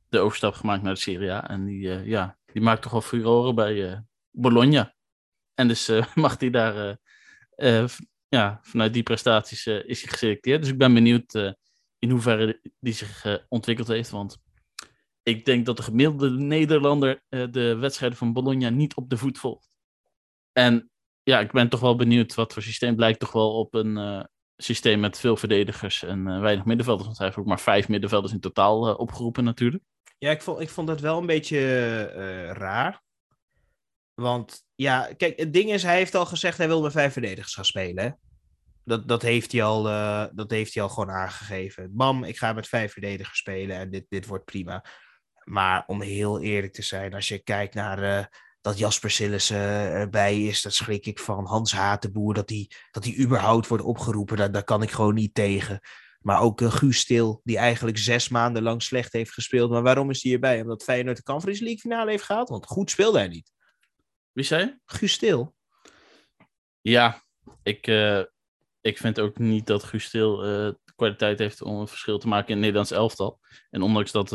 de overstap gemaakt naar de Serie A. En die, eh, ja, die maakt toch wel furoren bij eh, Bologna. En dus eh, mag hij daar, ja, vanuit die prestaties is hij geselecteerd. Dus ik ben benieuwd in hoeverre die zich ontwikkeld heeft. Want ik denk dat de gemiddelde Nederlander de wedstrijden van Bologna niet op de voet volgt. En ja, ik ben toch wel benieuwd wat voor systeem. Blijkt toch wel op een systeem met veel verdedigers en weinig middenvelders. Want hij heeft ook maar vijf middenvelders in totaal opgeroepen natuurlijk. Ja, ik vond, ik vond dat wel een beetje eh, raar. Want ja, kijk, het ding is, hij heeft al gezegd hij wil met vijf verdedigers gaan spelen. Dat, dat, heeft hij al, eh, dat heeft hij al gewoon aangegeven. Bam, ik ga met vijf verdedigers spelen en dit, dit wordt prima. Maar om heel eerlijk te zijn, als je kijkt naar eh, dat Jasper Sillissen erbij is, dat schrik ik van. Hans Hatenboer, dat die, dat die überhaupt wordt opgeroepen, daar kan ik gewoon niet tegen. Maar ook uh, Guus Stil, die eigenlijk zes maanden lang slecht heeft gespeeld. Maar waarom is hij hierbij? Omdat Feyenoord de Conference League finale heeft gehaald? Want goed speelde hij niet. Wie zei? Guus Stil. Ja, ik, eh, ik vind ook niet dat Guus Stil de kwaliteit heeft om een verschil te maken in het Nederlands elftal. En ondanks dat,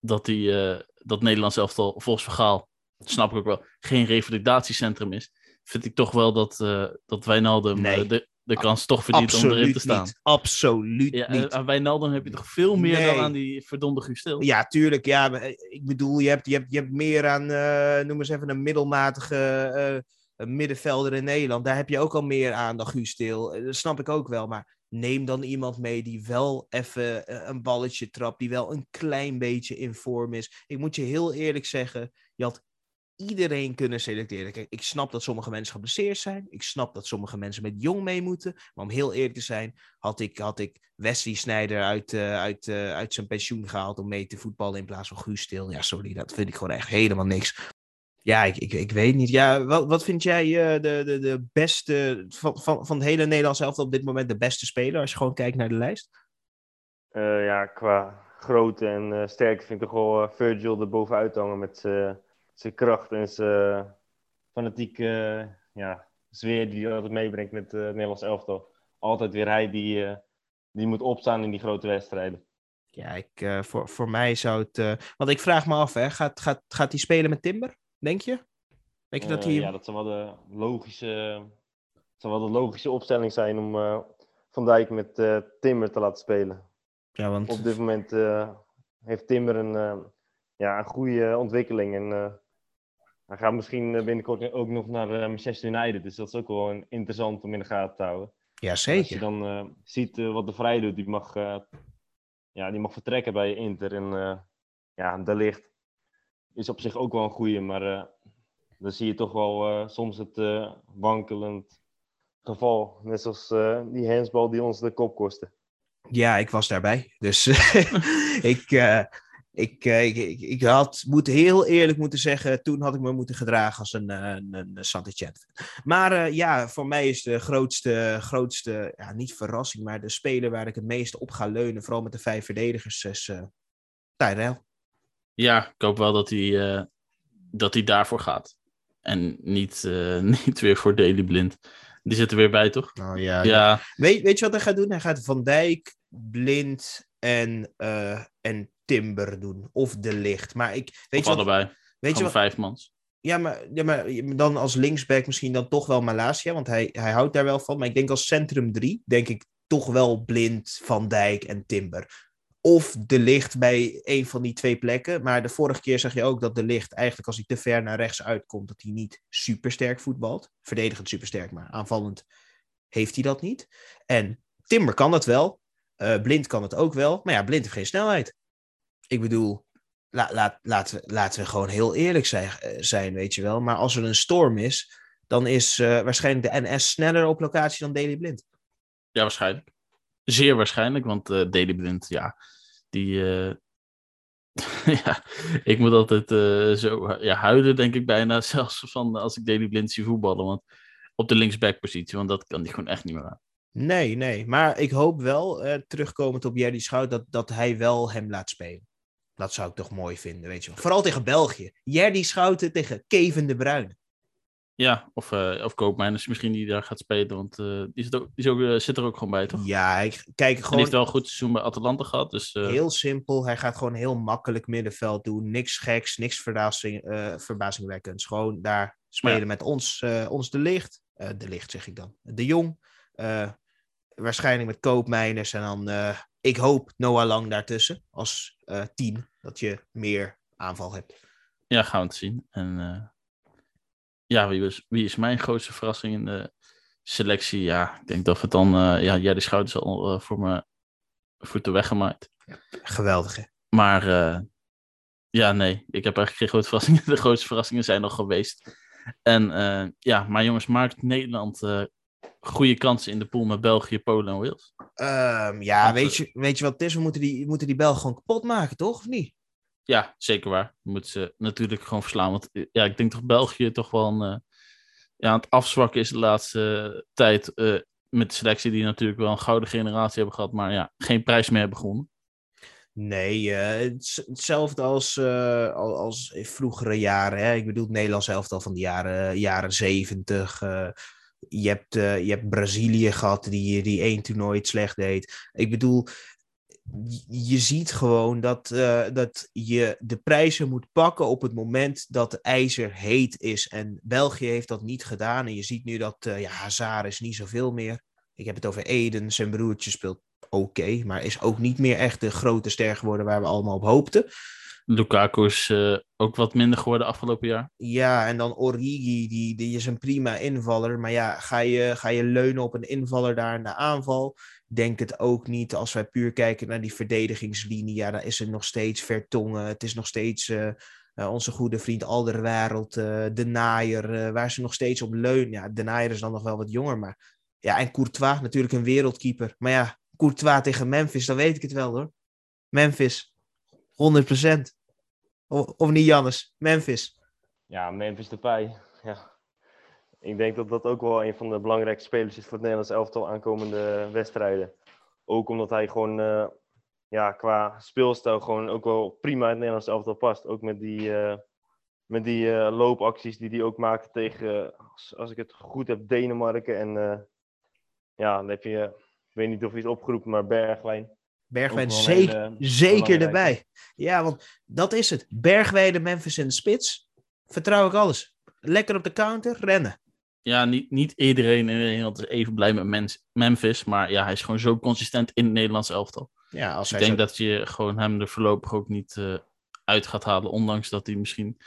dat, die, dat Nederlands elftal volgens Vergaal, snap ik ook wel, geen revalidatiecentrum is, vind ik toch wel dat, uh, dat Wijnaldum Nee. uh, de, de kans toch verdient om erin te staan. Niet. Absoluut Ja, niet. aan Wijnaldum heb je toch veel meer Nee. dan aan die verdomde Guus Stil? Ja, tuurlijk. Ja, eh, ik bedoel, je hebt, je hebt, je hebt meer aan, uh, noem eens even, een middelmatige uh, middenvelder in Nederland. Daar heb je ook al meer aan dan Guus Stil. Dat snap ik ook wel. Maar neem dan iemand mee die wel even een balletje trapt. Die wel een klein beetje in vorm is. Ik moet je heel eerlijk zeggen, je had iedereen kunnen selecteren. Kijk, ik snap dat sommige mensen geblesseerd zijn. Ik snap dat sommige mensen met jong mee moeten. Maar om heel eerlijk te zijn, had ik, had ik Wesley Sneijder uit, uh, uit, uh, uit zijn pensioen gehaald om mee te voetballen in plaats van Guus Stil. Ja, sorry, dat vind ik gewoon echt helemaal niks. Ja, ik, ik, ik weet niet. Ja, wat, wat vind jij uh, de, de, de beste van, van, van het hele Nederlands elftal op dit moment de beste speler als je gewoon kijkt naar de lijst? Ja, qua grootte en sterkte vind ik toch wel Virgil er bovenuit hangen met zijn kracht en zijn fanatieke ja, sfeer die hij altijd meebrengt met het Nederlands elftal. Altijd weer hij die, die moet opstaan in die grote wedstrijden. Ja, ik, voor, voor mij zou het... want ik vraag me af, hè, gaat, gaat, gaat hij spelen met Timber, denk je? Denk je dat hij... ja, dat zou wel de logische, zou wel de logische opstelling zijn om Van Dijk met Timber te laten spelen. Ja, want... Op dit moment heeft Timber een, ja, een goede ontwikkeling. En hij gaat misschien binnenkort ook nog naar Manchester United. Dus dat is ook wel een, interessant om in de gaten te houden. Ja, zeker. Als je dan ziet wat de Vrij doet, die mag, ja, die mag vertrekken bij Inter. En ja, de licht is op zich ook wel een goede. Maar dan zie je toch wel soms het wankelend geval. Net zoals die handsbal die ons de kop kostte. Ja, ik was daarbij. Dus ik, ik, uh, ik, ik, ik, had, moet heel eerlijk moeten zeggen, toen had ik me moeten gedragen als een, een, een Santachet. Maar uh, ja, voor mij is de grootste, grootste ja, niet verrassing, maar de speler waar ik het meest op ga leunen, vooral met de vijf verdedigers, is uh, Tyrell. Ja, ik hoop wel dat hij, eh, dat hij daarvoor gaat. En niet, eh, niet weer voor Daily Blind. Die zit er weer bij, toch? Oh, ja, ja. Weet, weet je wat hij gaat doen? Hij gaat Van Dijk, Blind en, uh, en Timber doen. Of De Licht. Maar ik... Weet of je allebei. Wat, weet je wat, vijf mans. Ja maar, ja, maar dan als linksback misschien dan toch wel Malasia. Want hij, hij houdt daar wel van. Maar ik denk als centrum 3, denk ik toch wel blind Van Dijk en Timber. Of de licht bij een van die twee plekken. Maar de vorige keer zag je ook dat de licht eigenlijk als hij te ver naar rechts uitkomt, dat hij niet super sterk voetbalt. Verdedigend super sterk, maar aanvallend heeft hij dat niet. En Timber kan dat wel. Uh, blind kan het ook wel. Maar ja, blind heeft geen snelheid. Ik bedoel, la, la, laten, we, laten we gewoon heel eerlijk zijn, eh, zijn, weet je wel. Maar als er een storm is, dan is uh, waarschijnlijk de NS sneller op locatie dan Daily Blind. Ja, waarschijnlijk. Zeer waarschijnlijk, want uh, Daily Blind, ja, die. Uh... ja, ik moet altijd zo ja, huilen, denk ik bijna. Zelfs van als ik Daily Blind zie voetballen. Want op de linksbackpositie, want dat kan die gewoon echt niet meer aan. Nee, nee. Maar ik hoop wel, uh, terugkomend op Jerry Schout, dat, dat hij wel hem laat spelen. Dat zou ik toch mooi vinden, weet je wel. Vooral tegen België. Jerdy Schouten tegen Kevin de Bruyne. Ja, of, uh, of Koopmeiners misschien die daar gaat spelen, want uh, die, zit, ook, die ook, uh, zit er ook gewoon bij, toch? Ja, ik kijk gewoon... Hij heeft wel een goed seizoen bij Atalanta gehad, dus... Heel simpel, hij gaat gewoon heel makkelijk middenveld doen. Niks geks, niks verbazing, verbazingwekkends. Gewoon daar spelen ja. met ons, ons de licht. de licht zeg ik dan. De Jong. waarschijnlijk met Koopmeiners en dan... ik hoop Noah Lang daartussen als team, dat je meer aanval hebt. Ja, gaan we het zien. En ja, wie, was, wie is mijn grootste verrassing in de selectie? Ja, ik denk dat het dan... Uh, ja, jij de schouders al uh, voor me voeten weggemaaid. Geweldig, hè? Maar uh, ja, nee. Ik heb eigenlijk geen grote verrassingen. De grootste verrassingen zijn nog geweest. En ja, maar jongens, maakt Nederland goede kansen in de pool met België, Polen en Wales? Um, ja, weet je, weet je wat het is? We moeten die, moeten die Belgen gewoon kapot maken, toch? Of niet? Ja, zeker waar. We moeten ze natuurlijk gewoon verslaan. Want ja, ik denk toch België toch wel een, uh, ja, aan het afzwakken is de laatste tijd. Uh, met de selectie die natuurlijk wel een gouden generatie hebben gehad. Maar ja, geen prijs meer hebben gewonnen. Nee, uh, hetzelfde als, als in vroegere jaren. Hè? Ik bedoel, het Nederlands elftal van de jaren, jaren 70. Je, hebt, je hebt Brazilië gehad die, die één toernooi slecht deed. Ik bedoel, je ziet gewoon dat, uh, dat je de prijzen moet pakken op het moment dat de ijzer heet is. En België heeft dat niet gedaan. En je ziet nu dat uh, ja, Hazard is niet zoveel meer. Ik heb het over Eden. Zijn broertje speelt oké, maar is ook niet meer echt de grote ster geworden waar we allemaal op hoopten. Lukaku is uh, ook wat minder geworden afgelopen jaar. Ja, en dan Origi, die, die is een prima invaller. Maar ja, ga je, ga je leunen op een invaller daar in de aanval? Denk het ook niet. Als wij puur kijken naar die verdedigingslinie, ja, dan is het nog steeds Vertongen. Het is nog steeds uh, uh, onze goede vriend Alderwereld, De Naaier, waar ze nog steeds op leunen. Ja, De Naaier is dan nog wel wat jonger, maar... Ja, en Courtois, natuurlijk een wereldkeeper. Maar ja, Courtois tegen Memphis, dan weet ik het wel hoor. Memphis, 100%. Of, niet, Jannes? Memphis. Ja, Memphis erbij. Ja. Ik denk dat dat ook wel een van de belangrijkste spelers is voor het Nederlands elftal aankomende wedstrijden. Ook omdat hij gewoon uh, ja, qua speelstijl gewoon ook wel prima het Nederlands elftal past. Ook met die, uh, met die uh, loopacties die hij ook maakte tegen, als, als, ik het goed heb, Denemarken. En ja, dan heb je, ik weet niet of hij het opgeroepen, maar Bergwijn. Bergwijn zeker, hele, zeker erbij. Ja, want dat is het. Bergwijn, Memphis in de spits. Vertrouw ik alles. Lekker op de counter, rennen. Ja, niet, niet iedereen in Nederland is even blij met Memphis. Maar ja, hij is gewoon zo consistent in het Nederlands elftal. Ja, als ik denk zo... dat je gewoon hem er voorlopig ook niet uh, uit gaat halen. Ondanks dat hij misschien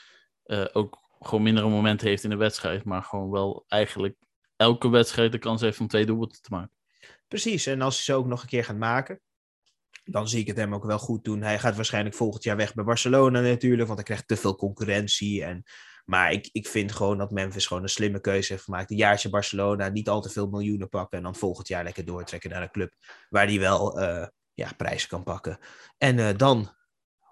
uh, ook gewoon mindere momenten heeft in de wedstrijd. Maar gewoon wel eigenlijk elke wedstrijd de kans heeft om twee doelpunten te maken. Precies, en als hij ze ook nog een keer gaat maken, dan zie ik het hem ook wel goed doen. Hij gaat waarschijnlijk volgend jaar weg bij Barcelona natuurlijk, want hij krijgt te veel concurrentie. En, maar ik, ik vind gewoon dat Memphis gewoon een slimme keuze heeft gemaakt. Een jaartje Barcelona, niet al te veel miljoenen pakken en dan volgend jaar lekker doortrekken naar een club waar hij wel uh, ja, prijzen kan pakken. En uh, dan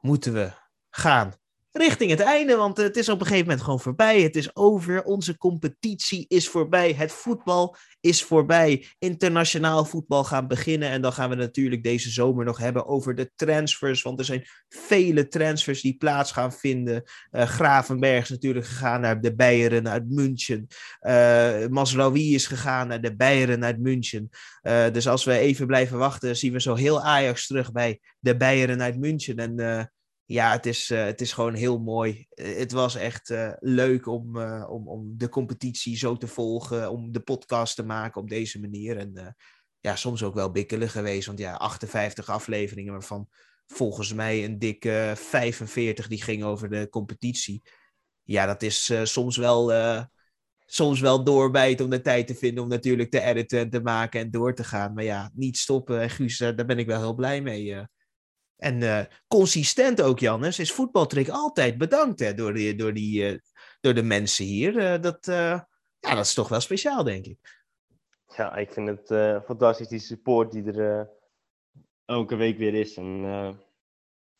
moeten we gaan richting het einde, want het is op een gegeven moment gewoon voorbij. Het is over. Onze competitie is voorbij. Het voetbal is voorbij. Internationaal voetbal gaan beginnen. En dan gaan we natuurlijk deze zomer nog hebben over de transfers. Want er zijn vele transfers die plaats gaan vinden. Uh, Gravenberg is natuurlijk gegaan naar de Beieren uit München. Uh, is gegaan naar de Beieren uit München. Uh, dus als we even blijven wachten, zien we zo heel Ajax terug bij de Beieren uit München. En ja, het is, uh, het is gewoon heel mooi. Uh, het was echt uh, leuk om, om, om de competitie zo te volgen, om de podcast te maken op deze manier. En ja, soms ook wel bikkelen geweest. Want ja, 58 afleveringen, waarvan volgens mij een dikke 45 die ging over de competitie. Ja, dat is eh, soms wel soms wel doorbijten om de tijd te vinden om natuurlijk te editen en te maken en door te gaan. Maar ja, niet stoppen. En Guus, daar ben ik wel heel blij mee. En consistent ook, Jannes, is voetbaltrick altijd bedankt hè, door, door, die, door de mensen hier. dat, ja, dat is toch wel speciaal, denk ik. Ja, ik vind het fantastisch, die support die er elke week weer is. En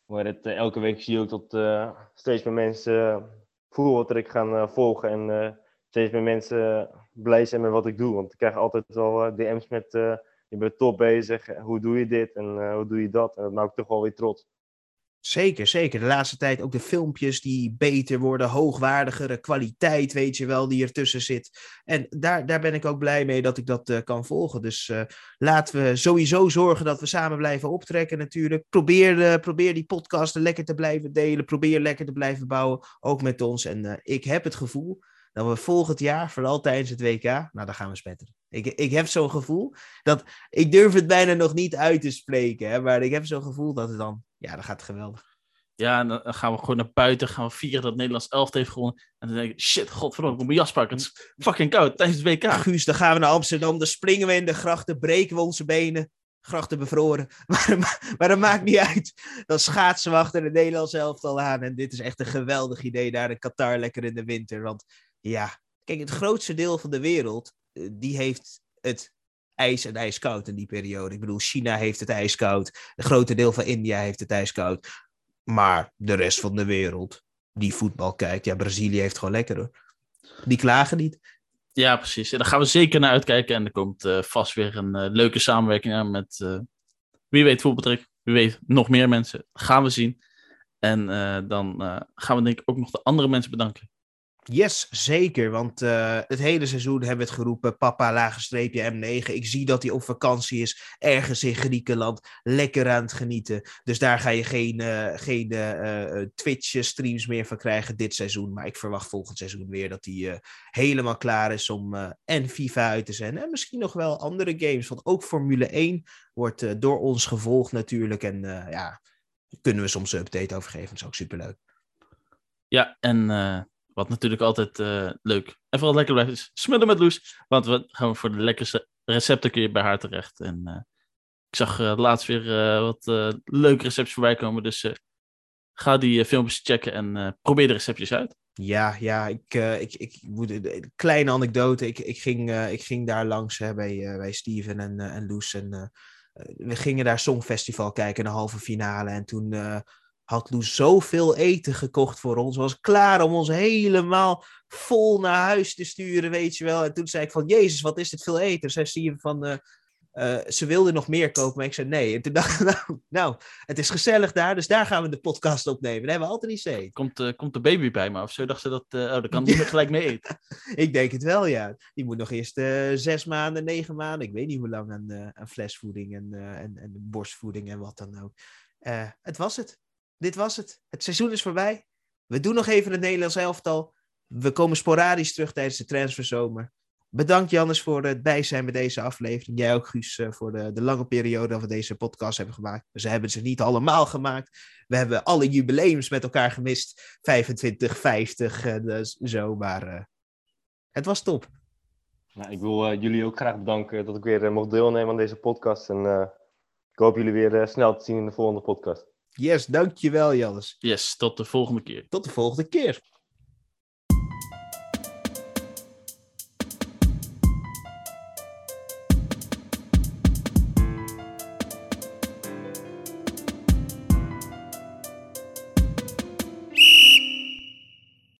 waar het elke week zie je ook dat steeds meer mensen voetbaltrek gaan volgen. En steeds meer mensen blij zijn met wat ik doe. Want ik krijg altijd wel DM's met je bent top bezig, hoe doe je dit en hoe doe je dat. En dat maakt toch wel weer trots. Zeker, zeker. De laatste tijd ook de filmpjes die beter worden, hoogwaardigere kwaliteit, weet je wel, die ertussen zit. En daar, daar ben ik ook blij mee dat ik dat uh, kan volgen. Dus uh, laten we sowieso zorgen dat we samen blijven optrekken natuurlijk. Probeer, probeer die podcasten lekker te blijven delen. Probeer lekker te blijven bouwen, ook met ons. En ik heb het gevoel dat we volgend jaar, vooral tijdens het WK, nou, dan gaan we spetteren. Ik, ik heb zo'n gevoel dat, ik durf het bijna nog niet uit te spreken, hè, maar ik heb zo'n gevoel dat het dan, ja, dat gaat geweldig. Ja, en dan gaan we gewoon naar buiten, gaan we vieren dat Nederlands elft heeft gewonnen. En dan denk ik, shit, godverdomme, ik moet mijn jas pakken. Het is fucking koud tijdens het WK. Guus, dan gaan we naar Amsterdam, dan springen we in de grachten, breken we onze benen. Grachten bevroren. Maar, maar dat maakt niet uit. Dan schaatsen we achter de Nederlands elftal aan. En dit is echt een geweldig idee daar in Qatar, lekker in de winter. Want ja, kijk, het grootste deel van de wereld, die heeft het ijs en ijskoud in die periode. Ik bedoel, China heeft het ijskoud. Een grote deel van India heeft het ijskoud. Maar de rest van de wereld die voetbal kijkt, ja, Brazilië heeft gewoon lekker hoor. Die klagen niet. Ja, precies. En daar gaan we zeker naar uitkijken. En er komt uh, vast weer een uh, leuke samenwerking aan met, wie weet, voetbaltrek. Wie weet, nog meer mensen. Gaan we zien. En dan gaan we denk ik ook nog de andere mensen bedanken. Yes, zeker. Want uh, het hele seizoen hebben we het geroepen. Papa, lage streepje M9. Ik zie dat hij op vakantie is. Ergens in Griekenland. Lekker aan het genieten. Dus daar ga je geen, uh, geen uh, Twitch-streams meer van krijgen dit seizoen. Maar ik verwacht volgend seizoen weer dat hij helemaal klaar is om en FIFA uit te zenden. En misschien nog wel andere games. Want ook Formule 1 wordt door ons gevolgd natuurlijk. En ja, kunnen we soms een update over geven. Dat is ook superleuk. Ja, en wat natuurlijk altijd uh, leuk en vooral lekker blijft is smullen met Loes. Want we gaan voor de lekkerste recepten kun je bij haar terecht. En uh, ik zag uh, laatst weer wat leuke recepten voorbij komen. Dus ga die filmpjes checken en probeer de receptjes uit. Ja, ja, ik, ik, ik moet een kleine anekdote. Ik, ik, ging, ik ging daar langs hè, bij, bij Steven en, en Loes. En we gingen daar Songfestival kijken, de halve finale. En toen had Loes zoveel eten gekocht voor ons. Was klaar om ons helemaal vol naar huis te sturen, weet je wel. En toen zei ik van, Jezus, wat is dit veel eten? Zij zie je van, uh, uh, ze wilde nog meer kopen, maar ik zei nee. En toen dacht ik, nou, nou, het is gezellig daar, dus daar gaan we de podcast opnemen. Daar hebben we altijd iets eten. Komt, uh, komt de baby bij me of zo? Dacht ze dat, oh, dan kan die gelijk mee eten. ik denk het wel, ja. Die moet nog eerst zes maanden, negen maanden, ik weet niet hoe lang aan, aan flesvoeding en, en, en borstvoeding en wat dan ook. het was het dit was het. Het seizoen is voorbij. We doen nog even het Nederlands elftal. We komen sporadisch terug tijdens de transferzomer. Bedankt Jannes voor het bijzijn bij deze aflevering. Jij ook Guus eh, voor de, de lange periode dat we deze podcast hebben gemaakt. Ze hebben ze niet allemaal gemaakt. We hebben alle jubileums met elkaar gemist. 25, 50, dus zo. Maar het was top. Nou, ik wil uh, jullie ook graag bedanken dat ik weer mocht deelnemen aan deze podcast. En ik hoop jullie weer snel te zien in de volgende podcast. Yes, dankjewel Jannes. Yes, tot de volgende keer. Tot de volgende keer.